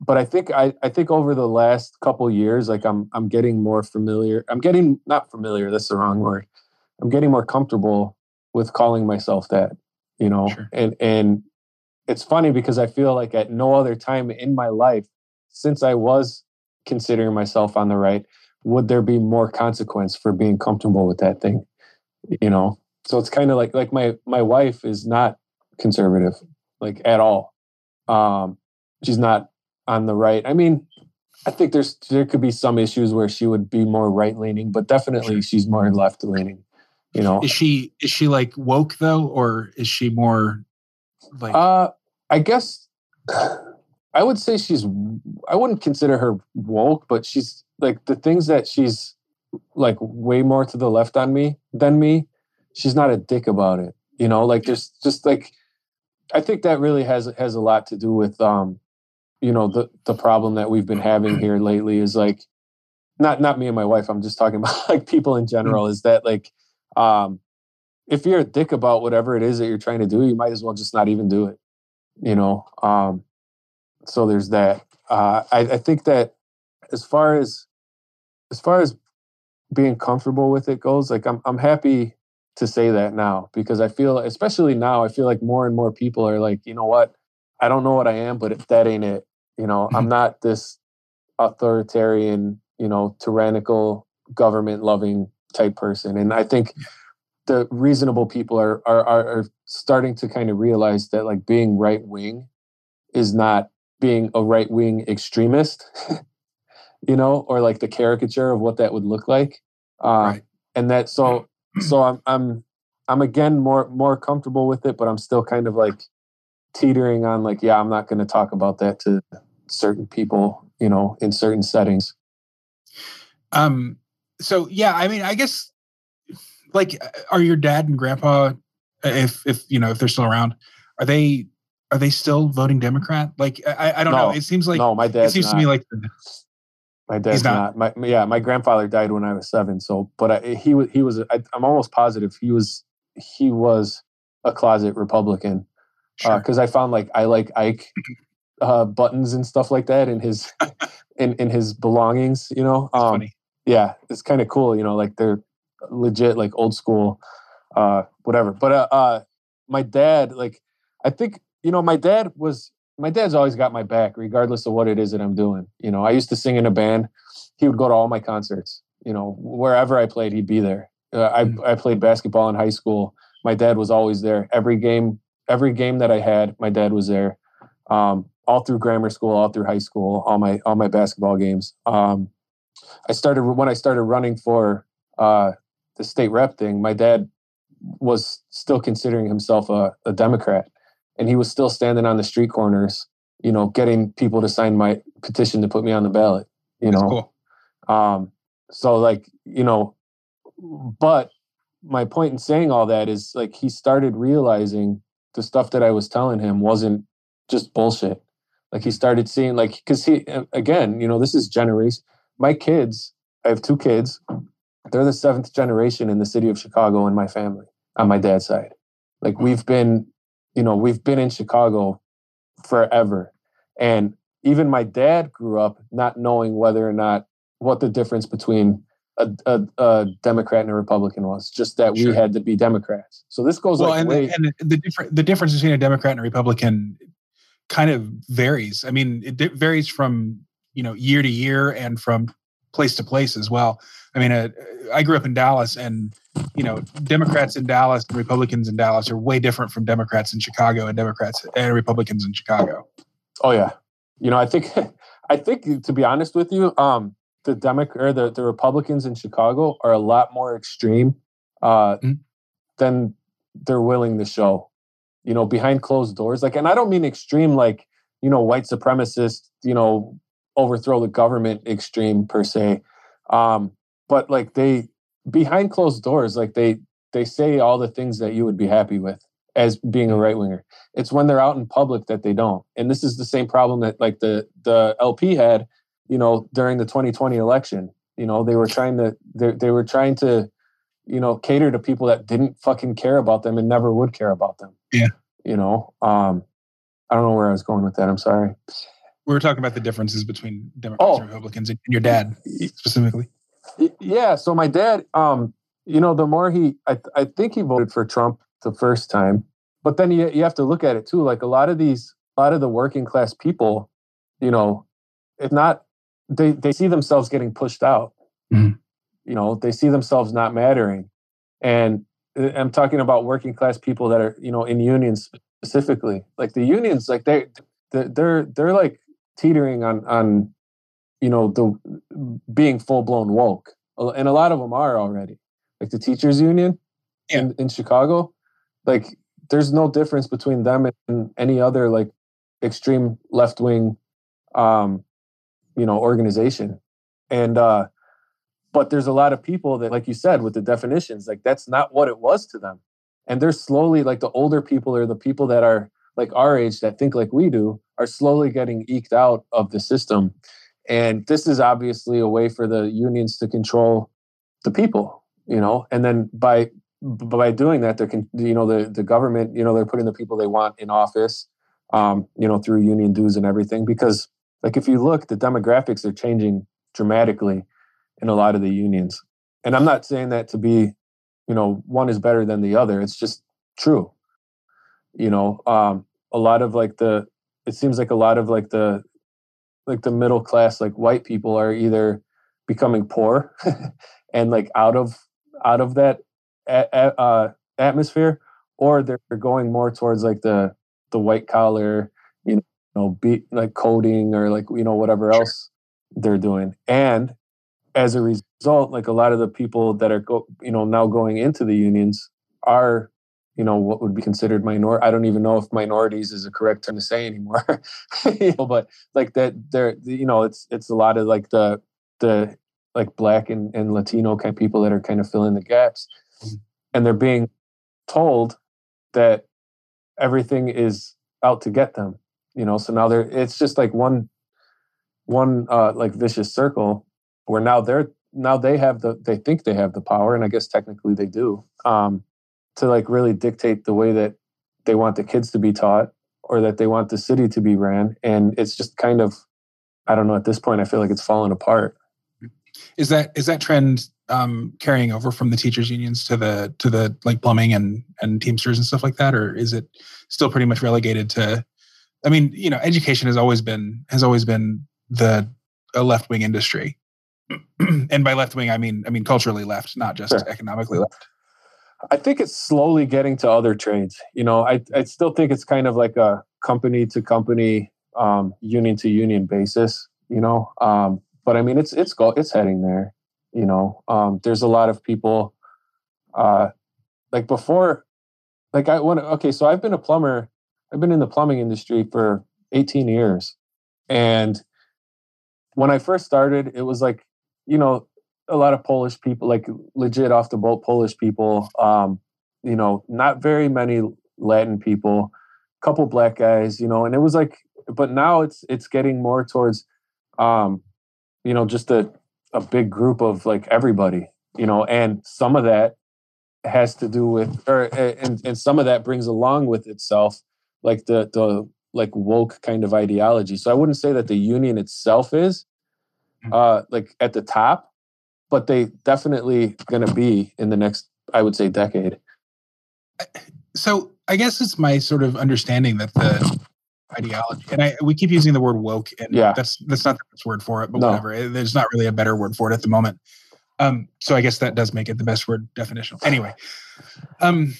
but I think I, I think over the last couple years, like I'm I'm getting more familiar. I'm getting not familiar. That's the wrong word. I'm getting more comfortable with calling myself that. You know, sure. and and it's funny because I feel like at no other time in my life since I was considering myself on the right, would there be more consequence for being comfortable with that thing you know so it's kind of like like my my wife is not conservative like at all. Um she's not on the right. I mean i think there's there could be some issues where she would be more right leaning but definitely she's more left leaning you know? Is she is she like woke though or is she more like uh i guess i would say she's i wouldn't consider her woke but she's like the things that she's like way more to the left on me than me she's not a dick about it you know like there's just like i think that really has has a lot to do with um you know the the problem that we've been having here lately is like not not me and my wife i'm just talking about like people in general is that like um if you're a dick about whatever it is that you're trying to do you might as well just not even do it you know um so there's that. Uh i, I think that as far as as far as being comfortable with it goes, like I'm I'm happy to say that now because I feel especially now I feel like more and more people are like, you know what? I don't know what I am, but if that ain't it. You know, I'm not this authoritarian, you know, tyrannical government loving type person. And I think the reasonable people are are are starting to kind of realize that like being right wing is not being a right wing extremist. you know, or like the caricature of what that would look like. Uh, right. And that so so I'm I'm I'm again more more comfortable with it, but I'm still kind of like teetering on like, yeah, I'm not going to talk about that to certain people, you know, in certain settings. Um. So yeah, I mean, I guess like, uh, are your dad and grandpa, if if you know if they're still around, are they are they still voting Democrat? Like, I, I don't no, know. It seems like no, my dad. It seems not. to me like my dad's not. not. My yeah, my grandfather died when I was seven. So, but I, he was he was. I, am almost positive he was he was a closet Republican because sure. uh, I found like I like Ike uh, buttons and stuff like that in his in in his belongings. You know, um, yeah, it's kind of cool. You know, like they're legit like old school, uh, whatever. But uh, uh, my dad, like, I think you know, my dad was my dad's always got my back, regardless of what it is that I'm doing. You know, I used to sing in a band. He would go to all my concerts. You know, wherever I played, he'd be there. Uh, I mm. I played basketball in high school. My dad was always there. Every game, every game that I had, my dad was there. Um, all through grammar school, all through high school, all my all my basketball games. Um, I started when I started running for uh, the state rep thing. My dad was still considering himself a, a Democrat and he was still standing on the street corners, you know, getting people to sign my petition to put me on the ballot. You That's know, cool. um, so like you know, but my point in saying all that is like he started realizing the stuff that I was telling him wasn't just bullshit. Like he started seeing like because he again, you know, this is generation. My kids, I have two kids. They're the seventh generation in the city of Chicago in my family on my dad's side. Like we've been you know, we've been in Chicago forever. And even my dad grew up not knowing whether or not what the difference between a, a, a Democrat and a Republican was, just that sure. we had to be Democrats. So this goes well, like and, way- the, and the, different the difference between a Democrat and a Republican kind of varies. I mean, it varies from you know year to year and from place to place as well. I mean, uh, I grew up in Dallas, and you know, Democrats in Dallas and Republicans in Dallas are way different from Democrats in Chicago and Democrats and Republicans in Chicago. Oh yeah, you know I think I think to be honest with you, um, the Demo- or the the Republicans in Chicago are a lot more extreme uh, mm-hmm. than they're willing to show. You know, behind closed doors, like, and I don't mean extreme like you know white supremacist, you know, overthrow the government extreme per se, um, but like they behind closed doors, like they they say all the things that you would be happy with as being a right winger. It's when they're out in public that they don't. And this is the same problem that like the the LP had, you know, during the 2020 election. You know, they were trying to they they were trying to, you know, cater to people that didn't fucking care about them and never would care about them. Yeah. You know, um I don't know where I was going with that. I'm sorry. We were talking about the differences between Democrats oh. and Republicans and your dad specifically. Yeah. So my dad, um, you know, the more he, I, I think he voted for Trump the first time, but then you, you have to look at it too. Like a lot of these, a lot of the working class people, you know, if not, they, they see themselves getting pushed out. Mm-hmm. You know, they see themselves not mattering. And uh, I'm talking about working class people that are, you know, in unions specifically. Like the unions, like they, they're, they're like teetering on, on, you know, the being full blown woke. And a lot of them are already like the teachers union yeah. in, in Chicago, like there's no difference between them and any other like extreme left wing, um, you know, organization. And, uh, but there's a lot of people that, like you said, with the definitions, like that's not what it was to them. And they're slowly, like the older people or the people that are like our age that think like we do, are slowly getting eked out of the system. And this is obviously a way for the unions to control the people you know? And then by by doing that they can you know the the government you know they're putting the people they want in office um, you know through union dues and everything. Because like if you look the demographics are changing dramatically in a lot of the unions. And i'm not saying that to be you know one is better than the other. It's just true. You know um a lot of like the it seems like a lot of like the like the middle class like white people are either becoming poor and like out of out of that uh, atmosphere, or they're going more towards like the the white collar, you know, be like coding or like you know whatever else they're doing. And as a result, like a lot of the people that are go, you know now going into the unions are you know what would be considered minor i don't even know if minorities is a correct term to say anymore you know, but like that there you know it's it's a lot of like the the like black and, and Latino kind of people that are kind of filling the gaps. Mm-hmm. And they're being told that everything is out to get them. You know, so now they're it's just like one one uh like vicious circle where now they're now they have the they think they have the power, and I guess technically they do, um, to like really dictate the way that they want the kids to be taught or that they want the city to be ran. And it's just kind of I don't know, at this point I feel like it's falling apart. Is that is that trend um, carrying over from the teachers unions to the to the like plumbing and and Teamsters and stuff like that, or is it still pretty much relegated to? I mean, you know, education has always been has always been the a left wing industry, and by left wing I mean I mean culturally left, not just sure. economically left. I think it's slowly getting to other trades. You know, I I still think it's kind of like a company to company, um, union to union basis. You know, um, but I mean, it's it's go it's heading there. You know, um, there's a lot of people. Uh, like before, like I want. Okay, so I've been a plumber. I've been in the plumbing industry for 18 years, and when I first started, it was like you know a lot of Polish people, like legit off the boat Polish people. Um, you know, not very many Latin people, a couple black guys, you know, and it was like, but now it's it's getting more towards um, you know just a a big group of like everybody you know and some of that has to do with or and, and some of that brings along with itself like the the like woke kind of ideology so i wouldn't say that the union itself is mm. uh like at the top but they definitely going to be in the next i would say decade so i guess it's my sort of understanding that the ideology. And I we keep using the word woke, and yeah. that's that's not the best word for it, but no. whatever. There's not really a better word for it at the moment. Um, so I guess that does make it the best word definition. Anyway, um,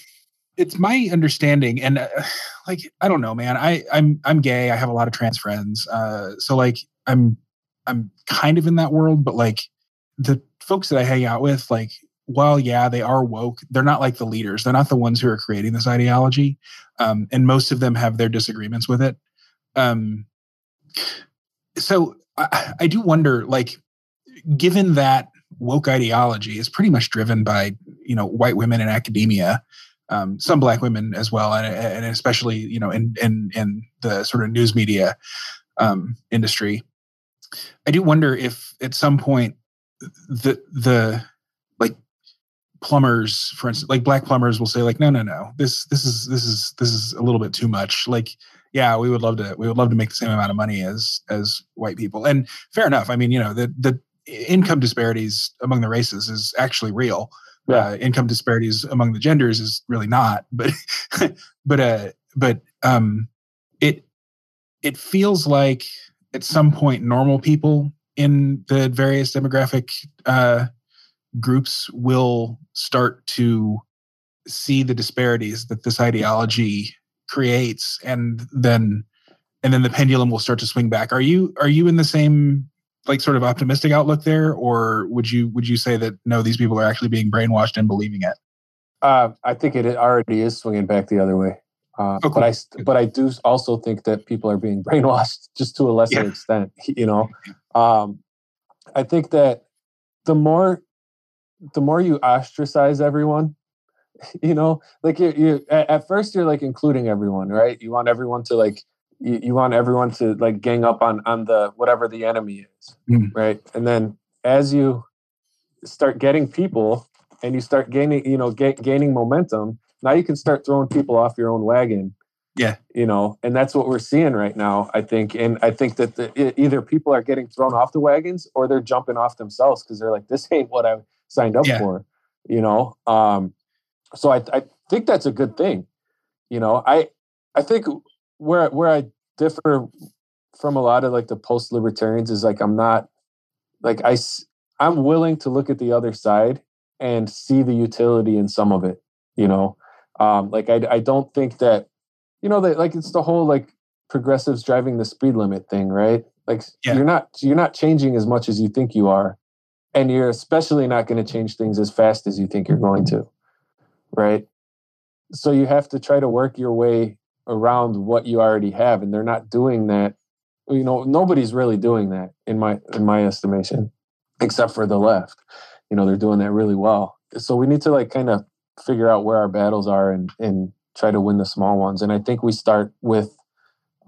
it's my understanding, and uh, like I don't know, man. I I'm I'm gay. I have a lot of trans friends, uh, so like I'm I'm kind of in that world, but like the folks that I hang out with, like while yeah they are woke they're not like the leaders. They're not the ones who are creating this ideology um, and most of them have their disagreements with it. Um, so I, I do wonder like given that woke ideology is pretty much driven by you know white women in academia um, some black women as well and, and especially you know in in in the sort of news media um, industry i do wonder if at some point the the like plumbers for instance like black plumbers will say like no no no. This this is this is this is a little bit too much. Like yeah we would love to we would love to make the same amount of money as as white people. And fair enough. I mean you know the the income disparities among the races is actually real. Yeah. Uh, income disparities among the genders is really not. But but uh but um it it feels like at some point normal people in the various demographic uh groups will start to see the disparities that this ideology creates and then and then the pendulum will start to swing back. Are you are you in the same like sort of optimistic outlook there or would you would you say that no these people are actually being brainwashed and believing it? Uh, i think it already is swinging back the other way. Uh, oh, cool. but i but i do also think that people are being brainwashed just to a lesser yeah. extent you know um, i think that the more the more you ostracize everyone you know like you you at first you're like including everyone right you want everyone to like you, you want everyone to like gang up on on the whatever the enemy is mm. right and then as you start getting people and you start gaining you know ga- gaining momentum now you can start throwing people off your own wagon yeah you know and that's what we're seeing right now i think and i think that the, either people are getting thrown off the wagons or they're jumping off themselves because they're like this ain't what i signed up yeah. for you know um so I, I think that's a good thing you know i i think where where I differ from a lot of like the post libertarians is like I'm not like I I'm willing to look at the other side and see the utility in some of it. You know, um, like I I don't think that you know that like it's the whole like progressives driving the speed limit thing, right? Like yeah. you're not you're not changing as much as you think you are, and you're especially not going to change things as fast as you think you're going to, right? So you have to try to work your way around what you already have and they're not doing that you know nobody's really doing that in my in my estimation except for the left you know they're doing that really well so we need to like kind of figure out where our battles are and and try to win the small ones. And i think we start with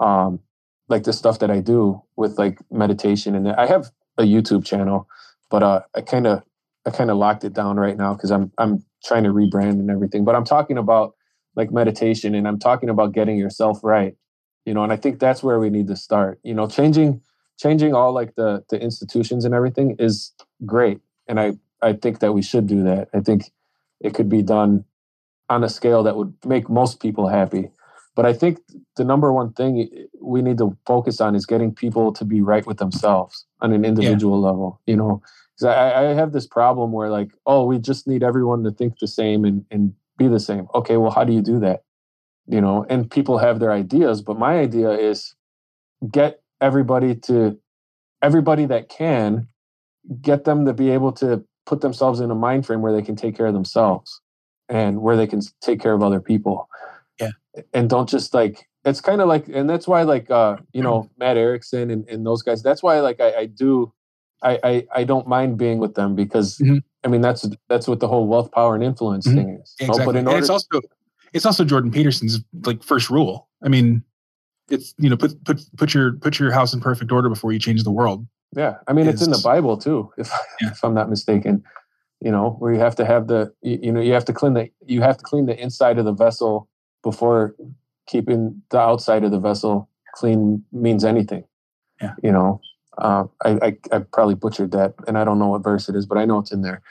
um like the stuff that i do with like meditation. And i have a youtube channel but uh i kind of i kind of locked it down right now because i'm i'm trying to rebrand and everything. But i'm talking about like meditation and i'm talking about getting yourself right you know and i think that's where we need to start. You know changing changing all like the the institutions and everything is great. And i i think that we should do that. I think it could be done on a scale that would make most people happy but i think the number one thing we need to focus on is getting people to be right with themselves on an individual yeah. level you know because I, I have this problem where like oh we just need everyone to think the same and and be the same. Okay, well, how do you do that? You know, and people have their ideas, but my idea is get everybody to everybody that can get them to be able to put themselves in a mind frame where they can take care of themselves and where they can take care of other people. Yeah. And don't just like it's kind of like and that's why like uh you know Matt Erickson and, and those guys that's why like I, I do I, I, I don't mind being with them because mm-hmm. I mean that's that's what the whole wealth, power, and influence mm-hmm. thing is. Exactly. But in order, and it's also it's also Jordan Peterson's like first rule. I mean, it's you know put put put your put your house in perfect order before you change the world. Yeah, I mean it's in the Bible too, if yeah. if I'm not mistaken. You know where you have to have the you, you know you have to clean the you have to clean the inside of the vessel before keeping the outside of the vessel clean means anything. Yeah. You know, uh, I, I, I probably butchered that, and I don't know what verse it is, but I know it's in there.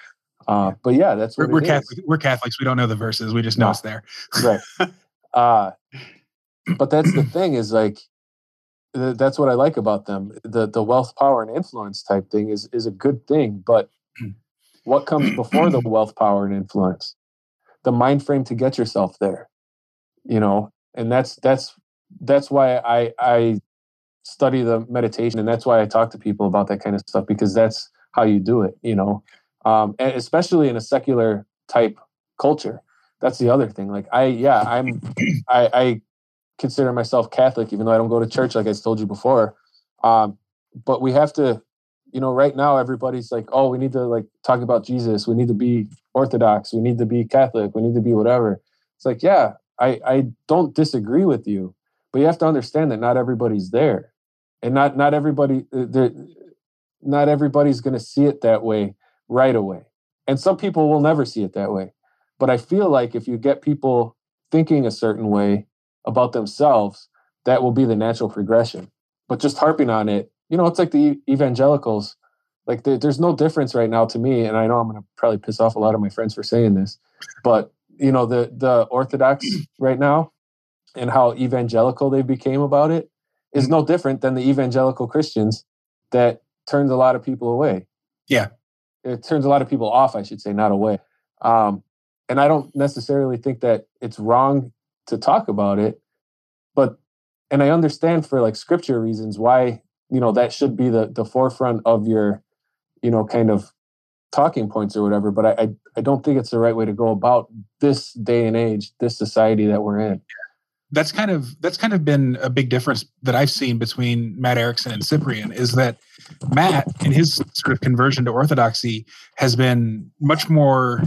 Uh, but yeah, that's what we're, we're Catholic. We're Catholics. We don't know the verses. We just know no. it's there. right. Uh, but that's the thing is like th- that's what I like about them. The the wealth, power, and influence type thing is is a good thing. But what comes before the wealth, power, and influence? The mind frame to get yourself there. you know, and that's that's that's why I I study the meditation, and that's why I talk to people about that kind of stuff because that's how you do it, you know, um, and especially in a secular type culture. That's the other thing. Like I, yeah, I'm, I, I consider myself Catholic, even though I don't go to church, like I told you before. Um, but we have to, you know, right now everybody's like, oh, we need to like talk about Jesus. We need to be Orthodox. We need to be Catholic. We need to be whatever. It's like, yeah, I, I don't disagree with you, but you have to understand that not everybody's there, and not not everybody, uh, not everybody's going to see it that way right away, and some people will never see it that way. But I feel like if you get people thinking a certain way about themselves, that will be the natural progression. But just harping on it, you know, it's like the evangelicals. Like there's no difference right now to me, and I know I'm going to probably piss off a lot of my friends for saying this, but you know, the the Orthodox right now and how evangelical they became about it is no different than the evangelical Christians that turns a lot of people away. Yeah, it turns a lot of people off, I should say, not away. Um, and I don't necessarily think that it's wrong to talk about it, but and I understand for like scripture reasons why you know that should be the the forefront of your you know kind of talking points or whatever. But I I, don't think it's the right way to go about this day and age, this society that we're in. That's kind of that's kind of been a big difference that I've seen between Matt Erickson and Cyprian is that Matt in his sort of conversion to orthodoxy has been much more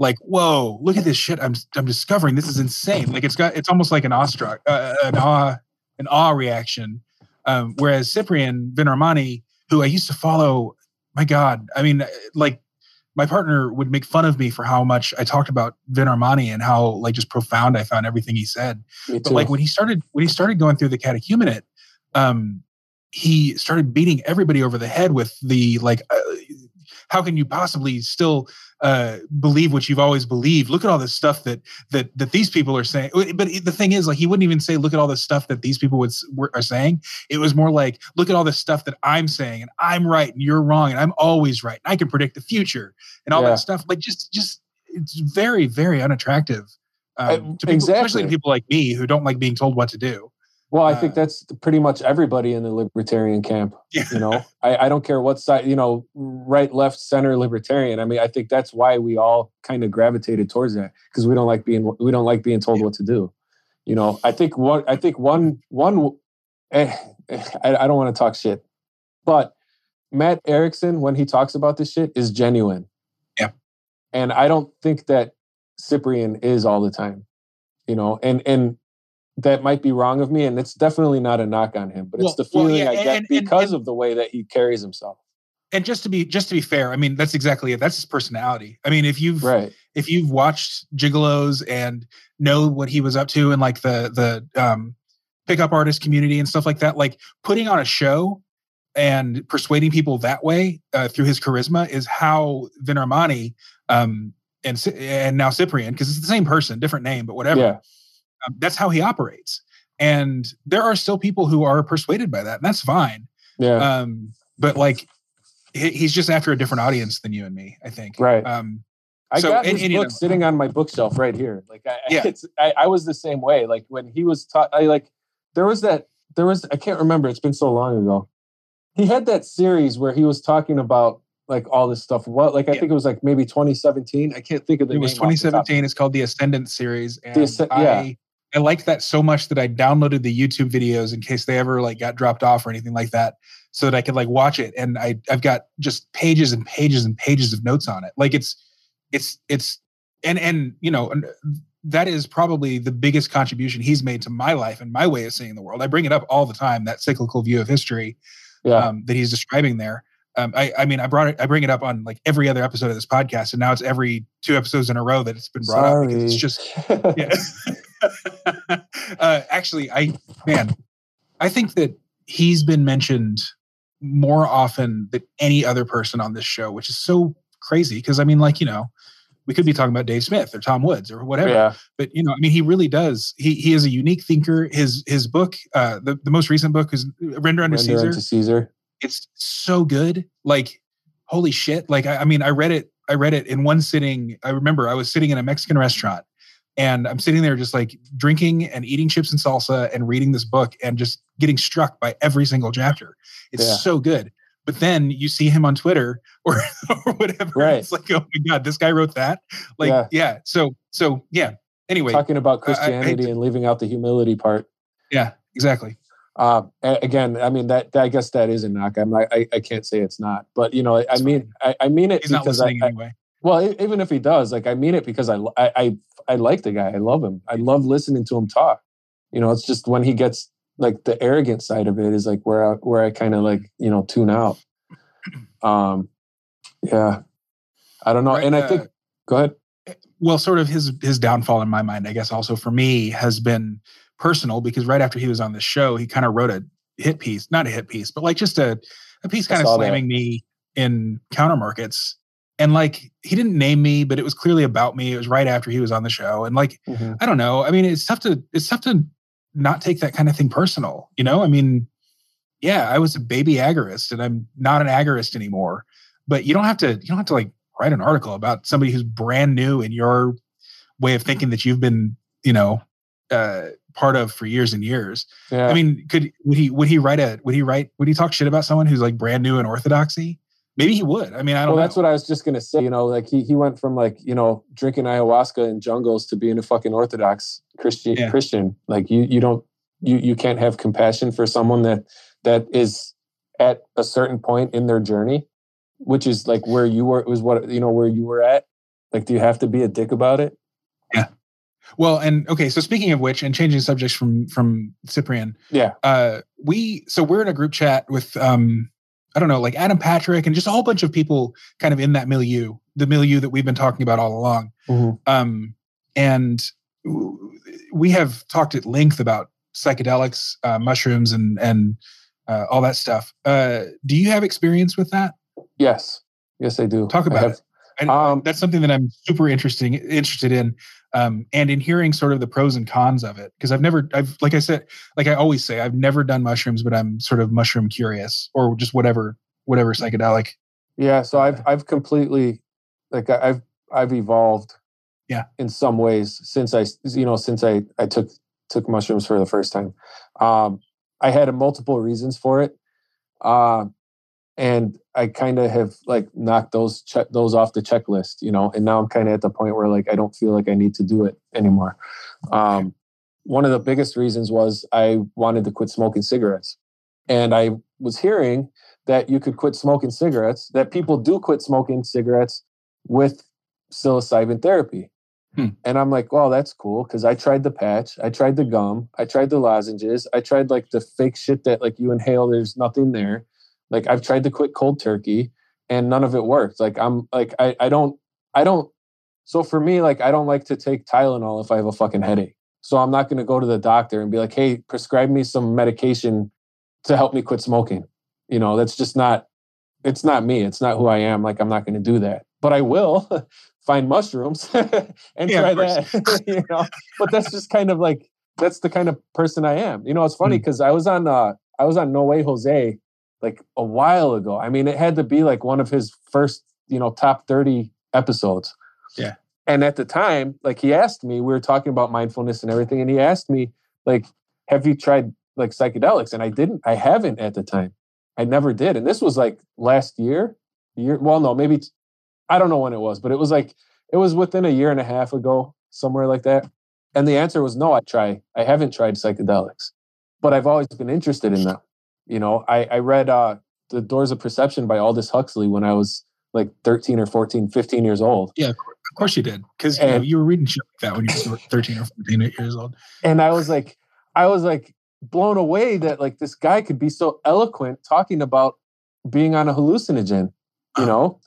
like whoa look at this shit i'm i'm discovering this is insane like it's got it's almost like an awestruck uh, an awe an awe reaction um, whereas cyprian vin armani who i used to follow my god i mean like my partner would make fun of me for how much i talked about vin armani and how like just profound i found everything he said. But like when he started when he started going through the catechumenate um he started beating everybody over the head with the like uh, how can you possibly still uh, believe what you've always believed. Look at all this stuff that that that these people are saying. But the thing is, like, he wouldn't even say, "Look at all this stuff that these people would were, are saying." It was more like, "Look at all this stuff that I'm saying, and I'm right, and you're wrong, and I'm always right, and I can predict the future, and all yeah. that stuff." Like, just just it's very very unattractive. Um, to people, exactly. especially to people like me who don't like being told what to do. Well, I uh, think that's pretty much everybody in the libertarian camp. Yeah. You know, I, I don't care what side, you know, right, left, center, libertarian. I mean, I think that's why we all kind of gravitated towards that because we don't like being we don't like being told yeah. what to do. You know, I think one I think one one eh, eh, I, I don't want to talk shit, but Matt Erickson when he talks about this shit is genuine. Yeah, and I don't think that Cyprian is all the time. You know, and and that might be wrong of me, and it's definitely not a knock on him, but well, it's the feeling well, yeah, I get and, because and, of the way that he carries himself. And just to be just to be fair, I mean that's exactly it. That's his personality. I mean, if you've right. if you've watched Gigolos and know what he was up to and like the the um, pickup artist community and stuff like that, like putting on a show and persuading people that way uh, through his charisma is how Vin Armani um, and and now Cyprian because it's the same person, different name, but whatever. Yeah um, that's how he operates. And there are still people who are persuaded by that, and that's fine. Yeah. Um, but like, he, he's just after a different audience than you and me. I think. Right. Um, I so, got his and, book know, sitting on my bookshelf right here. Like, I, yeah. it's, I, I was the same way. Like when he was taught, I like there was that there was I can't remember. It's been so long ago. He had that series where he was talking about like all this stuff. What like I yeah. think it was like maybe 2017. I can't think of the. It was 2017. It's called the Ascendant series, and the, yeah. I I liked that so much that I downloaded the YouTube videos in case they ever like got dropped off or anything like that, so that I could like watch it. And I I've got just pages and pages and pages of notes on it. Like it's it's it's and and you know that is probably the biggest contribution he's made to my life and my way of seeing the world. I bring it up all the time that cyclical view of history yeah. um, that he's describing there. Um, I, I, mean, I brought it. I bring it up on like every other episode of this podcast, and now it's every two episodes in a row that it's been brought Sorry. up because it's just. Yeah. uh, actually, I man, I think that he's been mentioned more often than any other person on this show, which is so crazy. Because I mean, like you know, we could be talking about Dave Smith or Tom Woods or whatever. Yeah. But you know, I mean, he really does. He he is a unique thinker. His his book, uh, the the most recent book is Render Unto Render Caesar. Unto Caesar. It's so good. Like, holy shit! Like, I, I mean, I read it. I read it in one sitting. I remember I was sitting in a Mexican restaurant and I'm sitting there just like drinking and eating chips and salsa and reading this book and just getting struck by every single chapter. It's yeah. so good. But then you see him on Twitter or, or whatever. Right. It's like, oh my God, this guy wrote that. Like, yeah. yeah. So, so yeah. Anyway, talking about Christianity I, I, and leaving out the humility part. Yeah, exactly. Uh, again, I mean that, that, I guess that is a knock. I'm not, I, I can't say it's not, but you know, I mean, I, I, mean it He's because I, anyway. well, even if he does, like I mean it because I, I, I, I like the guy. I love him. I love listening to him talk. You know, it's just when he gets like the arrogant side of it is like where I, where I kind of like you know tune out. Um, yeah, I don't know, right, and I think uh, go ahead. Well, sort of his his downfall in my mind, I guess, also for me has been personal because right after he was on the show, he kind of wrote a hit piece, not a hit piece, but like just a a piece kind of slamming that. me in counter markets. And like he didn't name me, but it was clearly about me. It was right after he was on the show. And like, mm-hmm. I don't know. I mean, it's tough to it's tough to not take that kind of thing personal. You know, I mean, yeah, I was a baby agorist and I'm not an agorist anymore. But you don't have to you don't have to like write an article about somebody who's brand new in your way of thinking that you've been, you know, uh, part of for years and years. Yeah. I mean, could would he would he write a would he write would he talk shit about someone who's like brand new in orthodoxy? Maybe he would. I mean, I don't. Well, know. that's what I was just gonna say. You know, like he he went from like you know drinking ayahuasca in jungles to being a fucking orthodox Christian. Yeah. Christian. Like you you don't you you can't have compassion for someone that that is at a certain point in their journey, which is like where you were It was what you know where you were at. Like, do you have to be a dick about it? Well, and okay, so speaking of which, and changing subjects from from Cyprian, yeah, uh, we so we're in a group chat with um, I don't know, like Adam Patrick and just a whole bunch of people kind of in that milieu, the milieu that we've been talking about all along. Mm-hmm. Um, and we have talked at length about psychedelics, uh, mushrooms, and and uh, all that stuff. Uh, do you have experience with that? Yes, yes, I do. Talk about it. And um, that's something that I'm super interesting interested in, um, and in hearing sort of the pros and cons of it. Because I've never, I've like I said, like I always say, I've never done mushrooms, but I'm sort of mushroom curious, or just whatever, whatever psychedelic. Yeah, so I've I've completely like I've I've evolved, yeah, in some ways since I you know since I I took took mushrooms for the first time. Um, I had multiple reasons for it. Uh, and I kind of have like knocked those check those off the checklist, you know. And now I'm kind of at the point where like I don't feel like I need to do it anymore. Um, one of the biggest reasons was I wanted to quit smoking cigarettes, and I was hearing that you could quit smoking cigarettes, that people do quit smoking cigarettes with psilocybin therapy. Hmm. And I'm like, well, that's cool because I tried the patch, I tried the gum, I tried the lozenges, I tried like the fake shit that like you inhale, there's nothing there. Like I've tried to quit cold turkey and none of it worked. Like I'm like I, I don't I don't so for me, like I don't like to take Tylenol if I have a fucking headache. So I'm not gonna go to the doctor and be like, hey, prescribe me some medication to help me quit smoking. You know, that's just not it's not me. It's not who I am. Like I'm not gonna do that. But I will find mushrooms and yeah, try that. you know, but that's just kind of like that's the kind of person I am. You know, it's funny because mm. I was on uh I was on No Way Jose like a while ago. I mean, it had to be like one of his first, you know, top 30 episodes. Yeah. And at the time, like he asked me, we were talking about mindfulness and everything, and he asked me, like, have you tried like psychedelics? And I didn't, I haven't at the time. I never did. And this was like last year, year, well, no, maybe I don't know when it was, but it was like it was within a year and a half ago, somewhere like that. And the answer was no, I try. I haven't tried psychedelics, but I've always been interested in them. You know, I, I read uh, The Doors of Perception by Aldous Huxley when I was like 13 or 14, 15 years old. Yeah, of course you did. Because you, you, were reading shit like that when you were 13 or 14 years old. And I was like, I was like blown away that like this guy could be so eloquent talking about being on a hallucinogen, you know?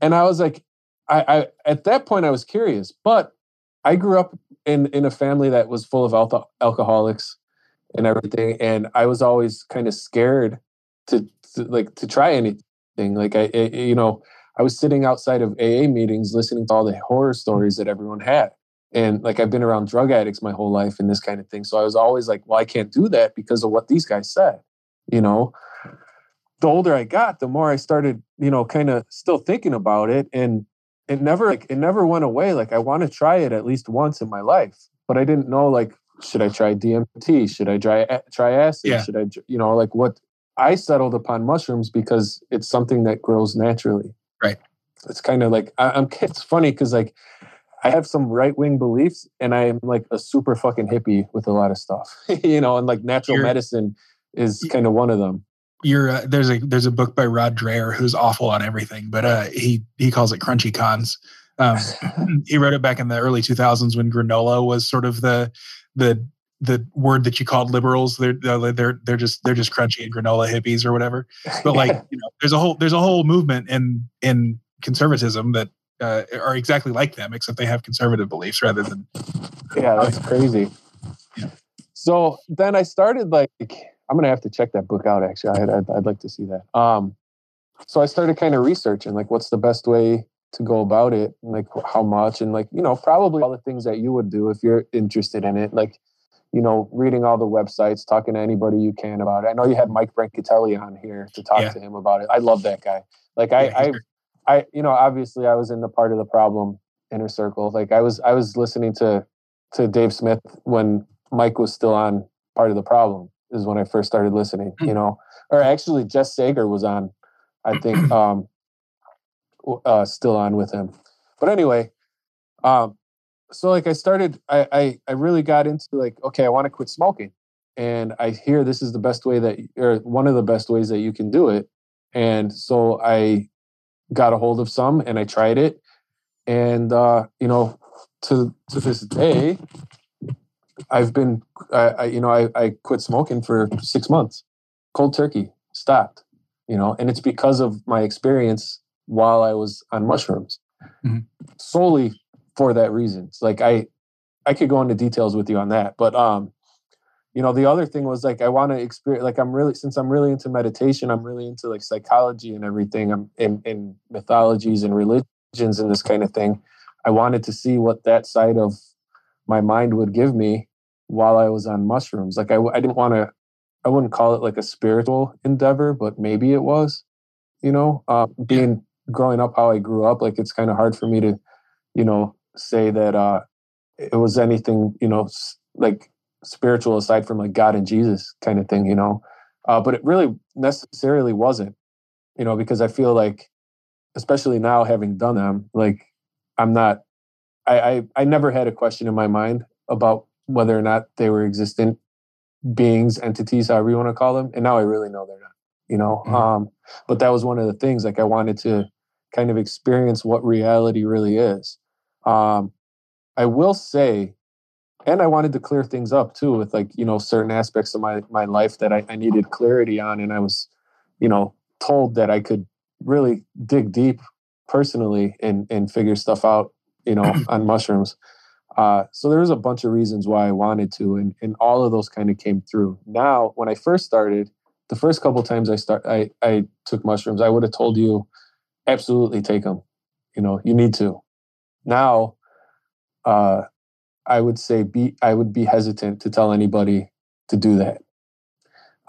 And I was like, I, I at that point I was curious, but I grew up in in a family that was full of alcohol, alcoholics and everything. And I was always kind of scared to, to like to try anything. Like I, I, you know, I was sitting outside of AA meetings listening to all the horror mm-hmm. stories that everyone had. And like I've been around drug addicts my whole life and this kind of thing. So I was always like, well, I can't do that because of what these guys said. You know, the older I got, the more I started, you know, kind of still thinking about it. And it never like it never went away. Like I want to try it at least once in my life, but I didn't know like should I try DMT? Should I try try acid? Yeah. Should I you know like what I settled upon mushrooms because it's something that grows naturally. Right. It's kind of like I, I'm. It's funny because like I have some right wing beliefs, and I am like a super fucking hippie with a lot of stuff, you know, and like natural You're- medicine is kind of one of them. You're uh, there's a there's a book by Rod Dreher who's awful on everything, but uh, he he calls it crunchy cons. Um, he wrote it back in the early 2000s when granola was sort of the the the word that you called liberals. They're they're they're just they're just crunchy and granola hippies or whatever. But like you know, there's a whole there's a whole movement in in conservatism that uh, are exactly like them, except they have conservative beliefs rather than yeah, that's crazy. Yeah. So then I started like I'm gonna have to check that book out. Actually, I'd, I'd, I'd like to see that. Um, so I started kind of researching like what's the best way to go about it, like how much, and like you know probably all the things that you would do if you're interested in it, like you know reading all the websites, talking to anybody you can about it. I know you had Mike Brancatelli on here to talk Yeah. to him about it. I love that guy. Like I, Yeah, I. I you know obviously I was in the part of the problem inner circle. Like I was I was listening to to Dave Smith when Mike was still on part of the problem is when I first started listening, Hmm. you know. Or actually Jess Sager was on, I think um uh still on with him. But anyway, um so like I started I I, I really got into like, okay, I want to quit smoking. And I hear this is the best way that or one of the best ways that you can do it. And so I got a hold of some and I tried it. And uh, you know, to to this day, I've been I, I you know, I, I quit smoking for six months. Cold turkey, stopped. You know, and it's because of my experience while I was on mushrooms. Mhm. Solely for that reason. It's like I I could go into details with you on that. But um, you know, the other thing was like I want to experience like I'm really since I'm really into meditation, I'm really into like psychology and everything. I'm in, in mythologies and religions and this kind of thing. I wanted to see what that side of my mind would give me while I was on mushrooms. Like I, I didn't want to, I wouldn't call it like a spiritual endeavor, but maybe it was, you know, uh, being growing up how I grew up. Like it's kind of hard for me to, you know, say that uh, it was anything, you know, s- like spiritual aside from like God and Jesus kind of thing, you know. Uh, but it really necessarily wasn't, you know, because I feel like, especially now having done them, like I'm not, I, I, I never had a question in my mind about whether or not they were existent beings, entities, however you want to call them. And now I really know they're not, you know. Mhm. Um, but that was one of the things, like I wanted to kind of experience what reality really is. Um, I will say, and I wanted to clear things up too with like, you know, certain aspects of my, my life that I, I needed clarity on. And I was, you know, told that I could really dig deep personally and, and figure stuff out, you know, on mushrooms. Uh, so there was a bunch of reasons why I wanted to, and, and all of those kind of came through. Now, when I first started, the first couple times I start, I, I took mushrooms, I would have told you, absolutely take them. You know, you need to. Now, uh, I would say be I would be hesitant to tell anybody to do that.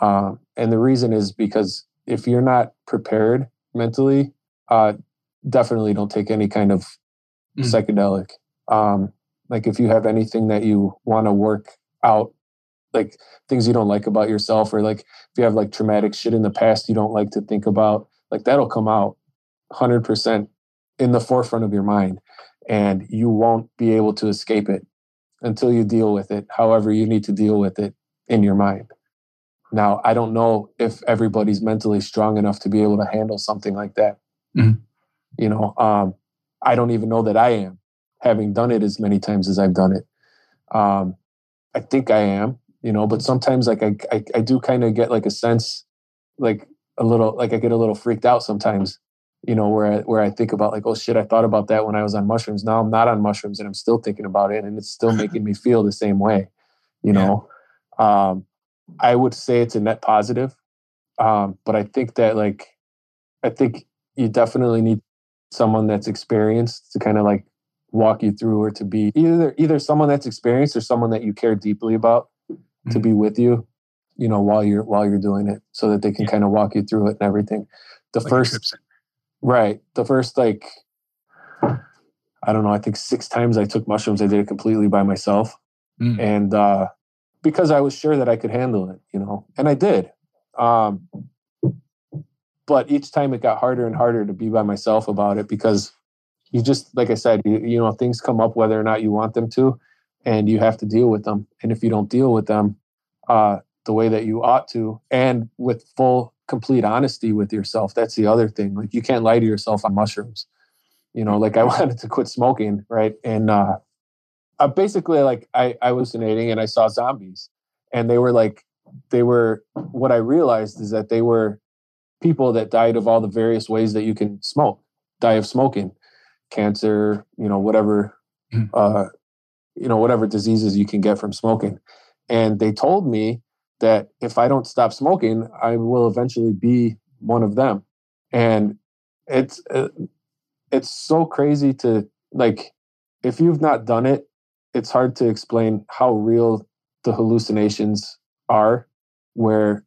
Um, and the reason is because if you're not prepared mentally, uh, definitely don't take any kind of Mm. psychedelic. Um, like if you have anything that you want to work out, like things you don't like about yourself, or like if you have like traumatic shit in the past you don't like to think about, like that'll come out 100% in the forefront of your mind and you won't be able to escape it until you deal with it however you need to deal with it in your mind. Now i don't know if everybody's mentally strong enough to be able to handle something like that. Mhm. you know um, i don't even know that i am having done it as many times as i've done it. Um, i think i am you know but sometimes like i, I, I do kind of get like a sense like a little like i get a little freaked out sometimes you know where I, where I think about like oh shit I thought about that when I was on mushrooms now I'm not on mushrooms and I'm still thinking about it and it's still making me feel the same way you Yeah. know um I would say it's a net positive um but I think that like I think you definitely need someone that's experienced to kind of like walk you through or to be either either someone that's experienced or someone that you care deeply about to Mhm. be with you you know while you're while you're doing it so that they can Yeah. kind of walk you through it and everything the Like first. Right. The first like I don't know, I think six times I took mushrooms. I did it completely by myself. Mm. And uh, because I was sure that I could handle it, you know, and I did. Um, but each time it got harder and harder to be by myself about it because you just, like I said, you, you know, things come up whether or not you want them to, and you have to deal with them. And if you don't deal with them uh, the way that you ought to, and with full, complete honesty with yourself, that's the other thing. Like you can't lie to yourself on mushrooms. You know, like I wanted to quit smoking, right? And uh, uh, basically, like I, I was hallucinating and I saw zombies, and they were like, they were. What I realized is that they were people that died of all the various ways that you can smoke, die of smoking, cancer, you know, whatever, Mm. uh, you know, whatever diseases you can get from smoking. And they told me that if I don't stop smoking, I will eventually be one of them. And it's uh, it's so crazy to like if you've not done it, it's hard to explain how real the hallucinations are where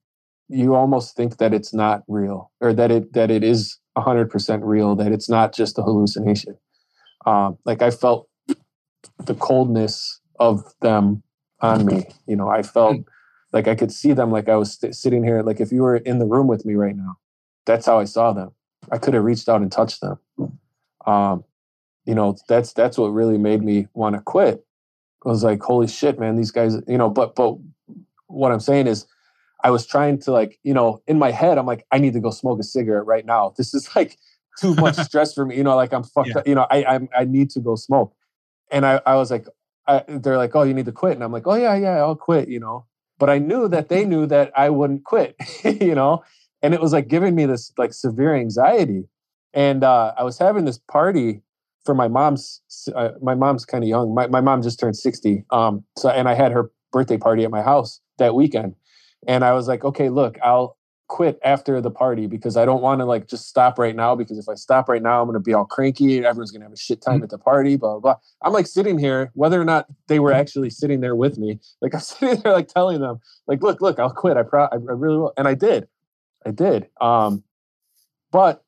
you almost think that it's not real or that it that it is 100% real that it's not just a hallucination um, like i felt the coldness of them on me you know i felt like i could see them like i was st- sitting here like if you were in the room with me right now that's how i saw them i could have reached out and touched them um, you know that's that's what really made me want to quit I was like holy shit man these guys you know but but what i'm saying is I was trying to like, you know, in my head, I'm like, I need to go smoke a cigarette right now. This is like too much stress for me. You know, like I'm fucked Yeah. up. You know, I I'm, I need to go smoke. And I I was like, I, they're like, oh, you need to quit, and I'm like, oh yeah, yeah, I'll quit. You know, but I knew that they knew that I wouldn't quit. you know, and it was like giving me this like severe anxiety. And uh, I was having this party for my mom's. Uh, my mom's kind of young. My my mom just turned sixty. Um, so and I had her birthday party at my house that weekend. And I was like, okay, look, I'll quit after the party because I don't want to like just stop right now because if I stop right now, I'm going to be all cranky. Everyone's going to have a shit time at the party, blah, blah, blah. I'm like sitting here, whether or not they were actually sitting there with me, like I'm sitting there, like telling them, like, look, look, I'll quit. I, pro- I I really will. And I did. I did. Um, but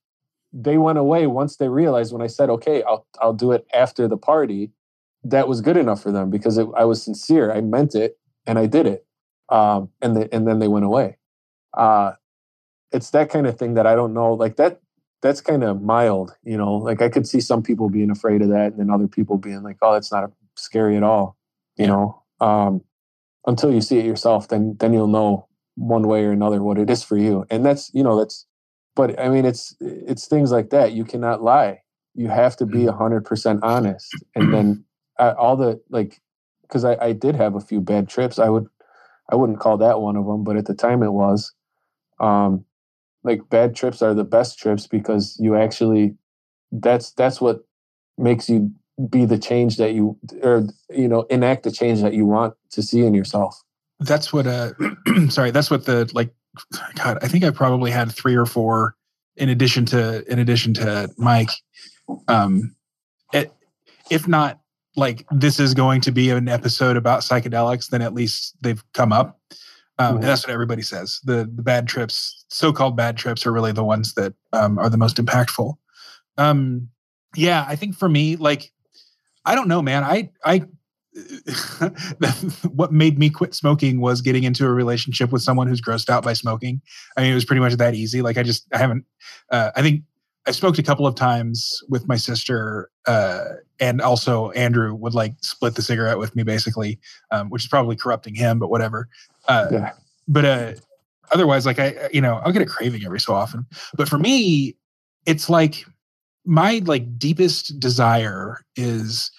they went away once they realized when I said, okay, I'll, I'll do it after the party. That was good enough for them because it, I was sincere. I meant it and I did it um, and the, and then they went away. Uh, it's that kind of thing that I don't know. Like that, that's kind of mild, you know. Like I could see some people being afraid of that, and then other people being like, "Oh, that's not scary at all," you Yeah. know. Um, until you see it yourself, then then you'll know one way or another what it is for you, and that's you know that's. But I mean, it's it's things like that. You cannot lie. You have to be a hundred percent honest, and then uh, all the like, because I, I did have a few bad trips. I would I wouldn't call that one of them, but at the time it was. Um, like bad trips are the best trips because you actually that's that's what makes you be the change that you or you know enact the change that you want to see in yourself. that's what uh sorry that's what the like god i think i probably had three or four in addition to in addition to mike um it, if not like this is going to be an episode about psychedelics then at least they've come up um, and that's what everybody says the the bad trips so-called bad trips are really the ones that um, are the most impactful um yeah i think for me like i don't know man i i what made me quit smoking was getting into a relationship with someone who's grossed out by smoking. I mean, it was pretty much that easy. Like I just, I haven't, uh, I think I smoked a couple of times with my sister, uh, and also Andrew would like split the cigarette with me basically, um, which is probably corrupting him, but whatever. Uh, Yeah. but, uh, otherwise, like I, you know, I'll get a craving every so often, but for me, it's like my like deepest desire is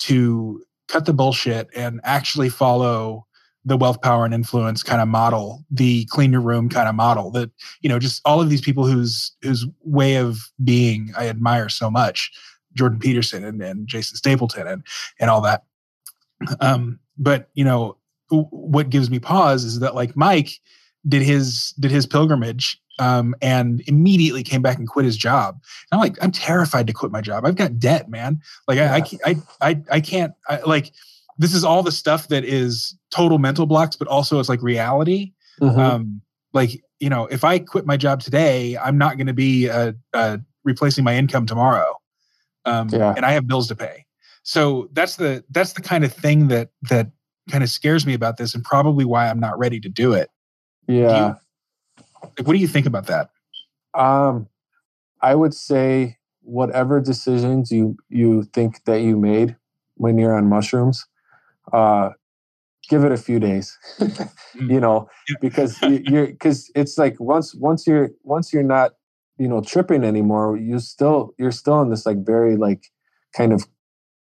to cut the bullshit and actually follow the wealth power and influence kind of model the clean your room kind of model that you know just all of these people whose whose way of being i admire so much jordan peterson and, and jason stapleton and and all that um but you know w- what gives me pause is that like mike did his did his pilgrimage um, and immediately came back and quit his job. And I'm like, I'm terrified to quit my job. I've got debt, man. Like I, I, I, I, I can't. I, like this is all the stuff that is total mental blocks, but also it's like reality. Mhm. Um, like you know, if I quit my job today, I'm not going to be uh, uh, replacing my income tomorrow. um, yeah. and I have bills to pay. So that's the that's the kind of thing that that kind of scares me about this, and probably why I'm not ready to do it. Yeah. You, like, what do you think about that? Um, I would say whatever decisions you you think that you made when you're on mushrooms, uh, give it a few days. Mm. you know, because you're because it's like once once you're once you're not you know tripping anymore, you still you're still in this like very like kind of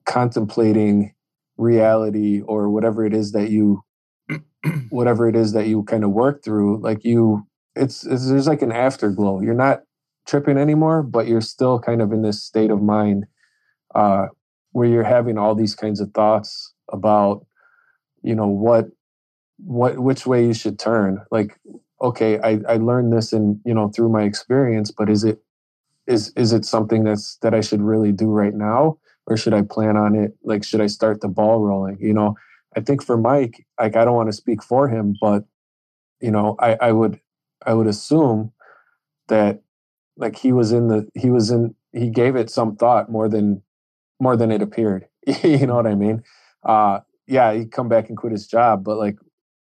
contemplating reality or whatever it is that you whatever it is that you kind of work through like you it's, it's there's like an afterglow you're not tripping anymore but you're still kind of in this state of mind uh where you're having all these kinds of thoughts about you know what what which way you should turn like okay i i learned this in you know through my experience but is it is is it something that's that i should really do right now or should I plan on it? Like, should I start the ball rolling? You know, I think for Mike, like, I don't want to speak for him, but you know, I, I would, I would assume that like he was in the, he was in, he gave it some thought more than, more than it appeared. you know what I mean? Uh, yeah, he come back and quit his job, but like,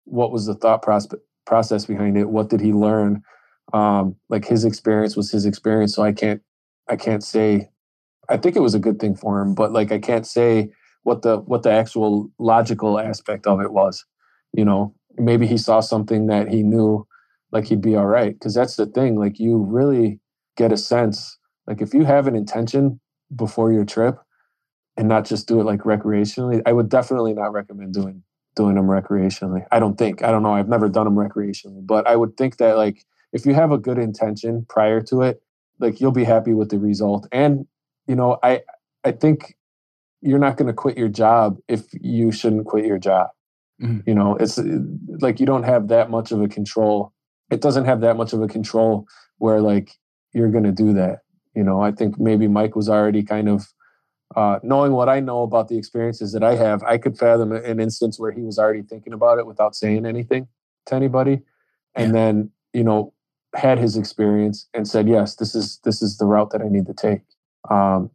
what was the thought process process behind it? What did he learn? Um, like his experience was his experience, so I can't, I can't say I think it was a good thing for him, but like I can't say what the what the actual logical aspect of it was. You know, maybe he saw something that he knew like he'd be all right because that's the thing like you really get a sense like if you have an intention before your trip and not just do it like recreationally i would definitely not recommend doing doing them recreationally i don't think i don't know i've never done them recreationally but i would think that like if you have a good intention prior to it like you'll be happy with the result and you know, I I think you're not going to quit your job if you shouldn't quit your job. Mm-hmm. You know, it's like you don't have that much of a control. It doesn't have that much of a control where like you're going to do that. You know, I think maybe Mike was already kind of uh, knowing what I know about the experiences that I have. I could fathom an instance where he was already thinking about it without saying anything to anybody, and yeah. then you know had his experience and said, "Yes, this is this is the route that I need to take." Um,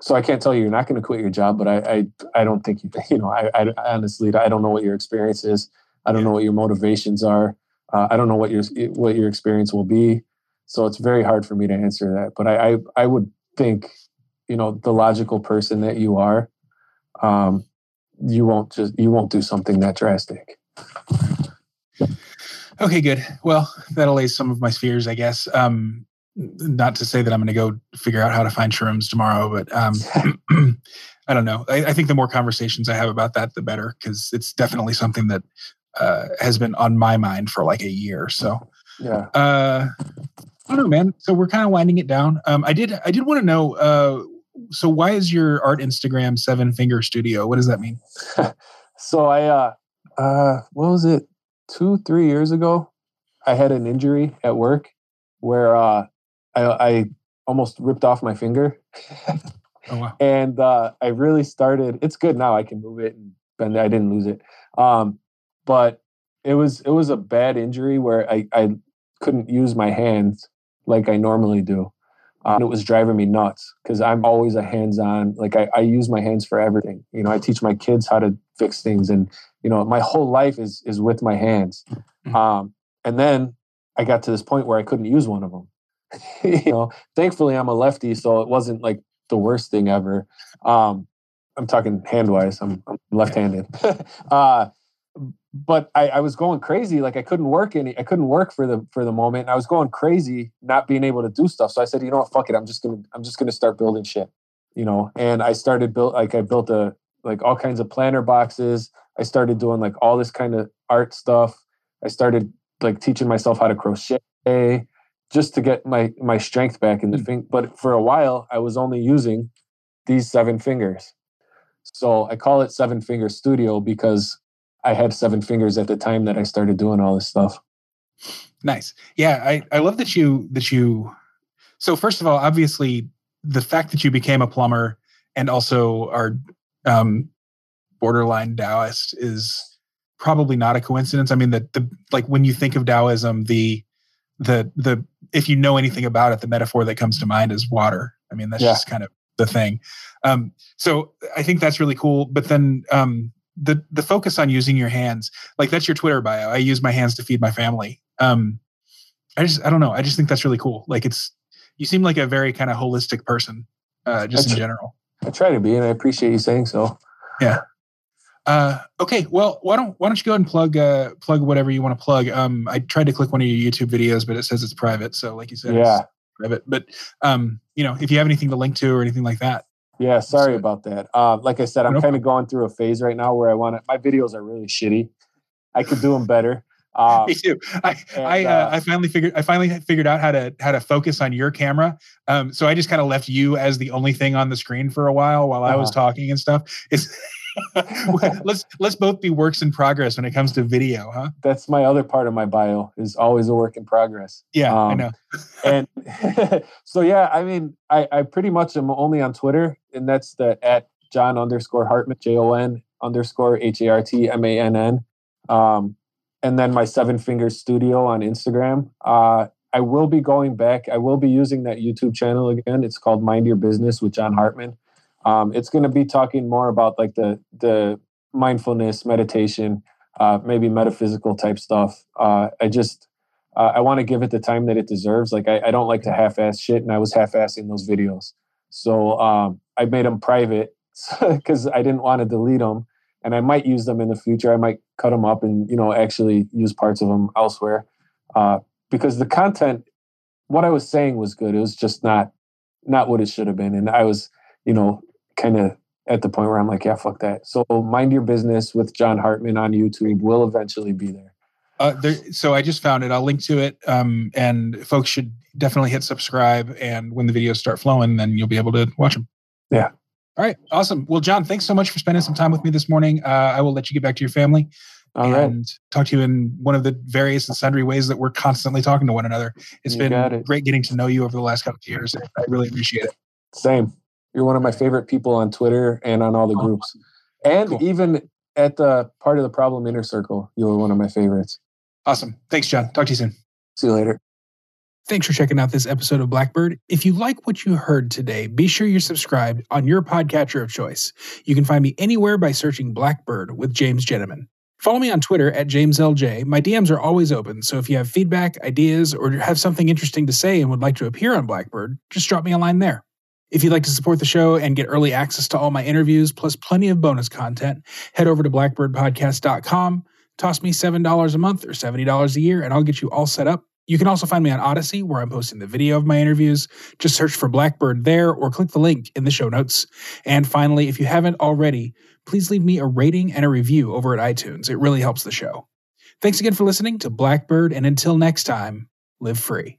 so I can't tell you you're not going to quit your job, but I, I, I don't think you, you know, I, I honestly, I don't know what your experience is. I don't know what your motivations are. Uh, I don't know what your, what your experience will be. So it's very hard for me to answer that. But I, I, I would think, you know, the logical person that you are, um, you won't just, you won't do something that drastic. Okay, good. Well, that allays some of my fears, I guess. Um, not to say that I'm going to go figure out how to find shrooms tomorrow, but um, I don't know. I, I, think the more conversations I have about that, the better, because it's definitely something that uh, has been on my mind for like a year. So, yeah. Uh, I don't know, man. So we're kind of winding it down. Um, I did. I did want to know. Uh, so why is your art Instagram Seven Finger Studio? What does that mean? so I, uh, uh, what was it? Two, three years ago, I had an injury at work where uh, I, I almost ripped off my finger. oh, wow. And uh, I really started. It's good now. I can move it and bend it. I didn't lose it. Um, but it was it was a bad injury where I, I couldn't use my hands like I normally do. Um, it was driving me nuts because I'm always a hands-on. Like I, I use my hands for everything. You know, I teach my kids how to fix things, and you know, my whole life is is with my hands. Mm-hmm. Um, and then I got to this point where I couldn't use one of them. you know, thankfully I'm a lefty, so it wasn't like the worst thing ever. Um, I'm talking hand wise. I'm, I'm left-handed. uh, but I, I, was going crazy. Like I couldn't work any. I couldn't work for the for the moment. And I was going crazy, not being able to do stuff. So I said, you know what, fuck it. I'm just gonna I'm just gonna start building shit. You know, and I started built like I built a like all kinds of planner boxes. I started doing like all this kind of art stuff. I started like teaching myself how to crochet just to get my my strength back in the mm. thing. But for a while, I was only using these seven fingers. So I call it Seven Finger Studio because I had seven fingers at the time that I started doing all this stuff. Nice. Yeah, I, I love that you that you so first of all, obviously the fact that you became a plumber and also are um, borderline Taoist is probably not a coincidence. I mean, that the like when you think of Taoism, the the the if you know anything about it, the metaphor that comes to mind is water. I mean, that's yeah. just kind of the thing. Um, so I think that's really cool. But then um, the the focus on using your hands, like that's your Twitter bio. I use my hands to feed my family. Um, I just I don't know. I just think that's really cool. Like it's you seem like a very kind of holistic person, uh, just in general. I try to be, and I appreciate you saying so. Yeah. Uh, okay, well, why don't why don't you go and plug uh, plug whatever you want to plug? Um, I tried to click one of your YouTube videos, but it says it's private. So, like you said, yeah, private. But um, you know, if you have anything to link to or anything like that, yeah. Sorry about that. Uh, like I said, I'm kind of going through a phase right now where I want to. My videos are really shitty. I could do them better. Uh, Me too. I and, I, uh, uh, I finally figured I finally figured out how to how to focus on your camera. Um, so I just kind of left you as the only thing on the screen for a while while uh-huh. I was uh-huh. talking and stuff. It's let's let's both be works in progress when it comes to video, huh? That's my other part of my bio is always a work in progress. Yeah, um, I know. and so yeah, I mean, I, I pretty much am only on Twitter, and that's the at John underscore Hartmann J O N underscore H A R T M A N N. Um, and then my Seven Fingers Studio on Instagram. Uh, I will be going back. I will be using that YouTube channel again. It's called Mind Your Business with John Hartmann. Um, it's going to be talking more about like the the mindfulness, meditation, uh, maybe metaphysical type stuff. Uh, I just uh, I want to give it the time that it deserves. Like I, I don't like to half-ass shit, and I was half-assing those videos. So um, I made them private because I didn't want to delete them, and I might use them in the future. I might cut them up and you know actually use parts of them elsewhere uh, because the content, what I was saying was good. It was just not not what it should have been, and I was you know kind of at the point where I'm like, yeah, fuck that. So mind your business with John Hartmann on YouTube will eventually be there. Uh, there, so I just found it. I'll link to it, um, and folks should definitely hit subscribe. And when the videos start flowing, then you'll be able to watch them. Yeah. All right. Awesome. Well, John, thanks so much for spending some time with me this morning. Uh, I will let you get back to your family. All and right. talk to you in one of the various and sundry ways that we're constantly talking to one another. It's you been it. great getting to know you over the last couple of years. I really appreciate it. Same. You're one of my favorite people on Twitter and on all the oh, groups. And cool. even at the part of the problem inner circle, you were one of my favorites. Awesome. Thanks, John. Talk to you soon. See you later. Thanks for checking out this episode of Blackbird. If you like what you heard today, be sure you're subscribed on your podcatcher of choice. You can find me anywhere by searching Blackbird with James Gentleman. Follow me on Twitter at JamesLJ. My DMs are always open, so if you have feedback, ideas, or have something interesting to say and would like to appear on Blackbird, just drop me a line there. If you'd like to support the show and get early access to all my interviews, plus plenty of bonus content, head over to blackbirdpodcast.com. Toss me $7 a month or $70 a year, and I'll get you all set up. You can also find me on Odysee, where I'm posting the video of my interviews. Just search for Blackbird there or click the link in the show notes. And finally, if you haven't already, please leave me a rating and a review over at iTunes. It really helps the show. Thanks again for listening to Blackbird, and until next time, live free.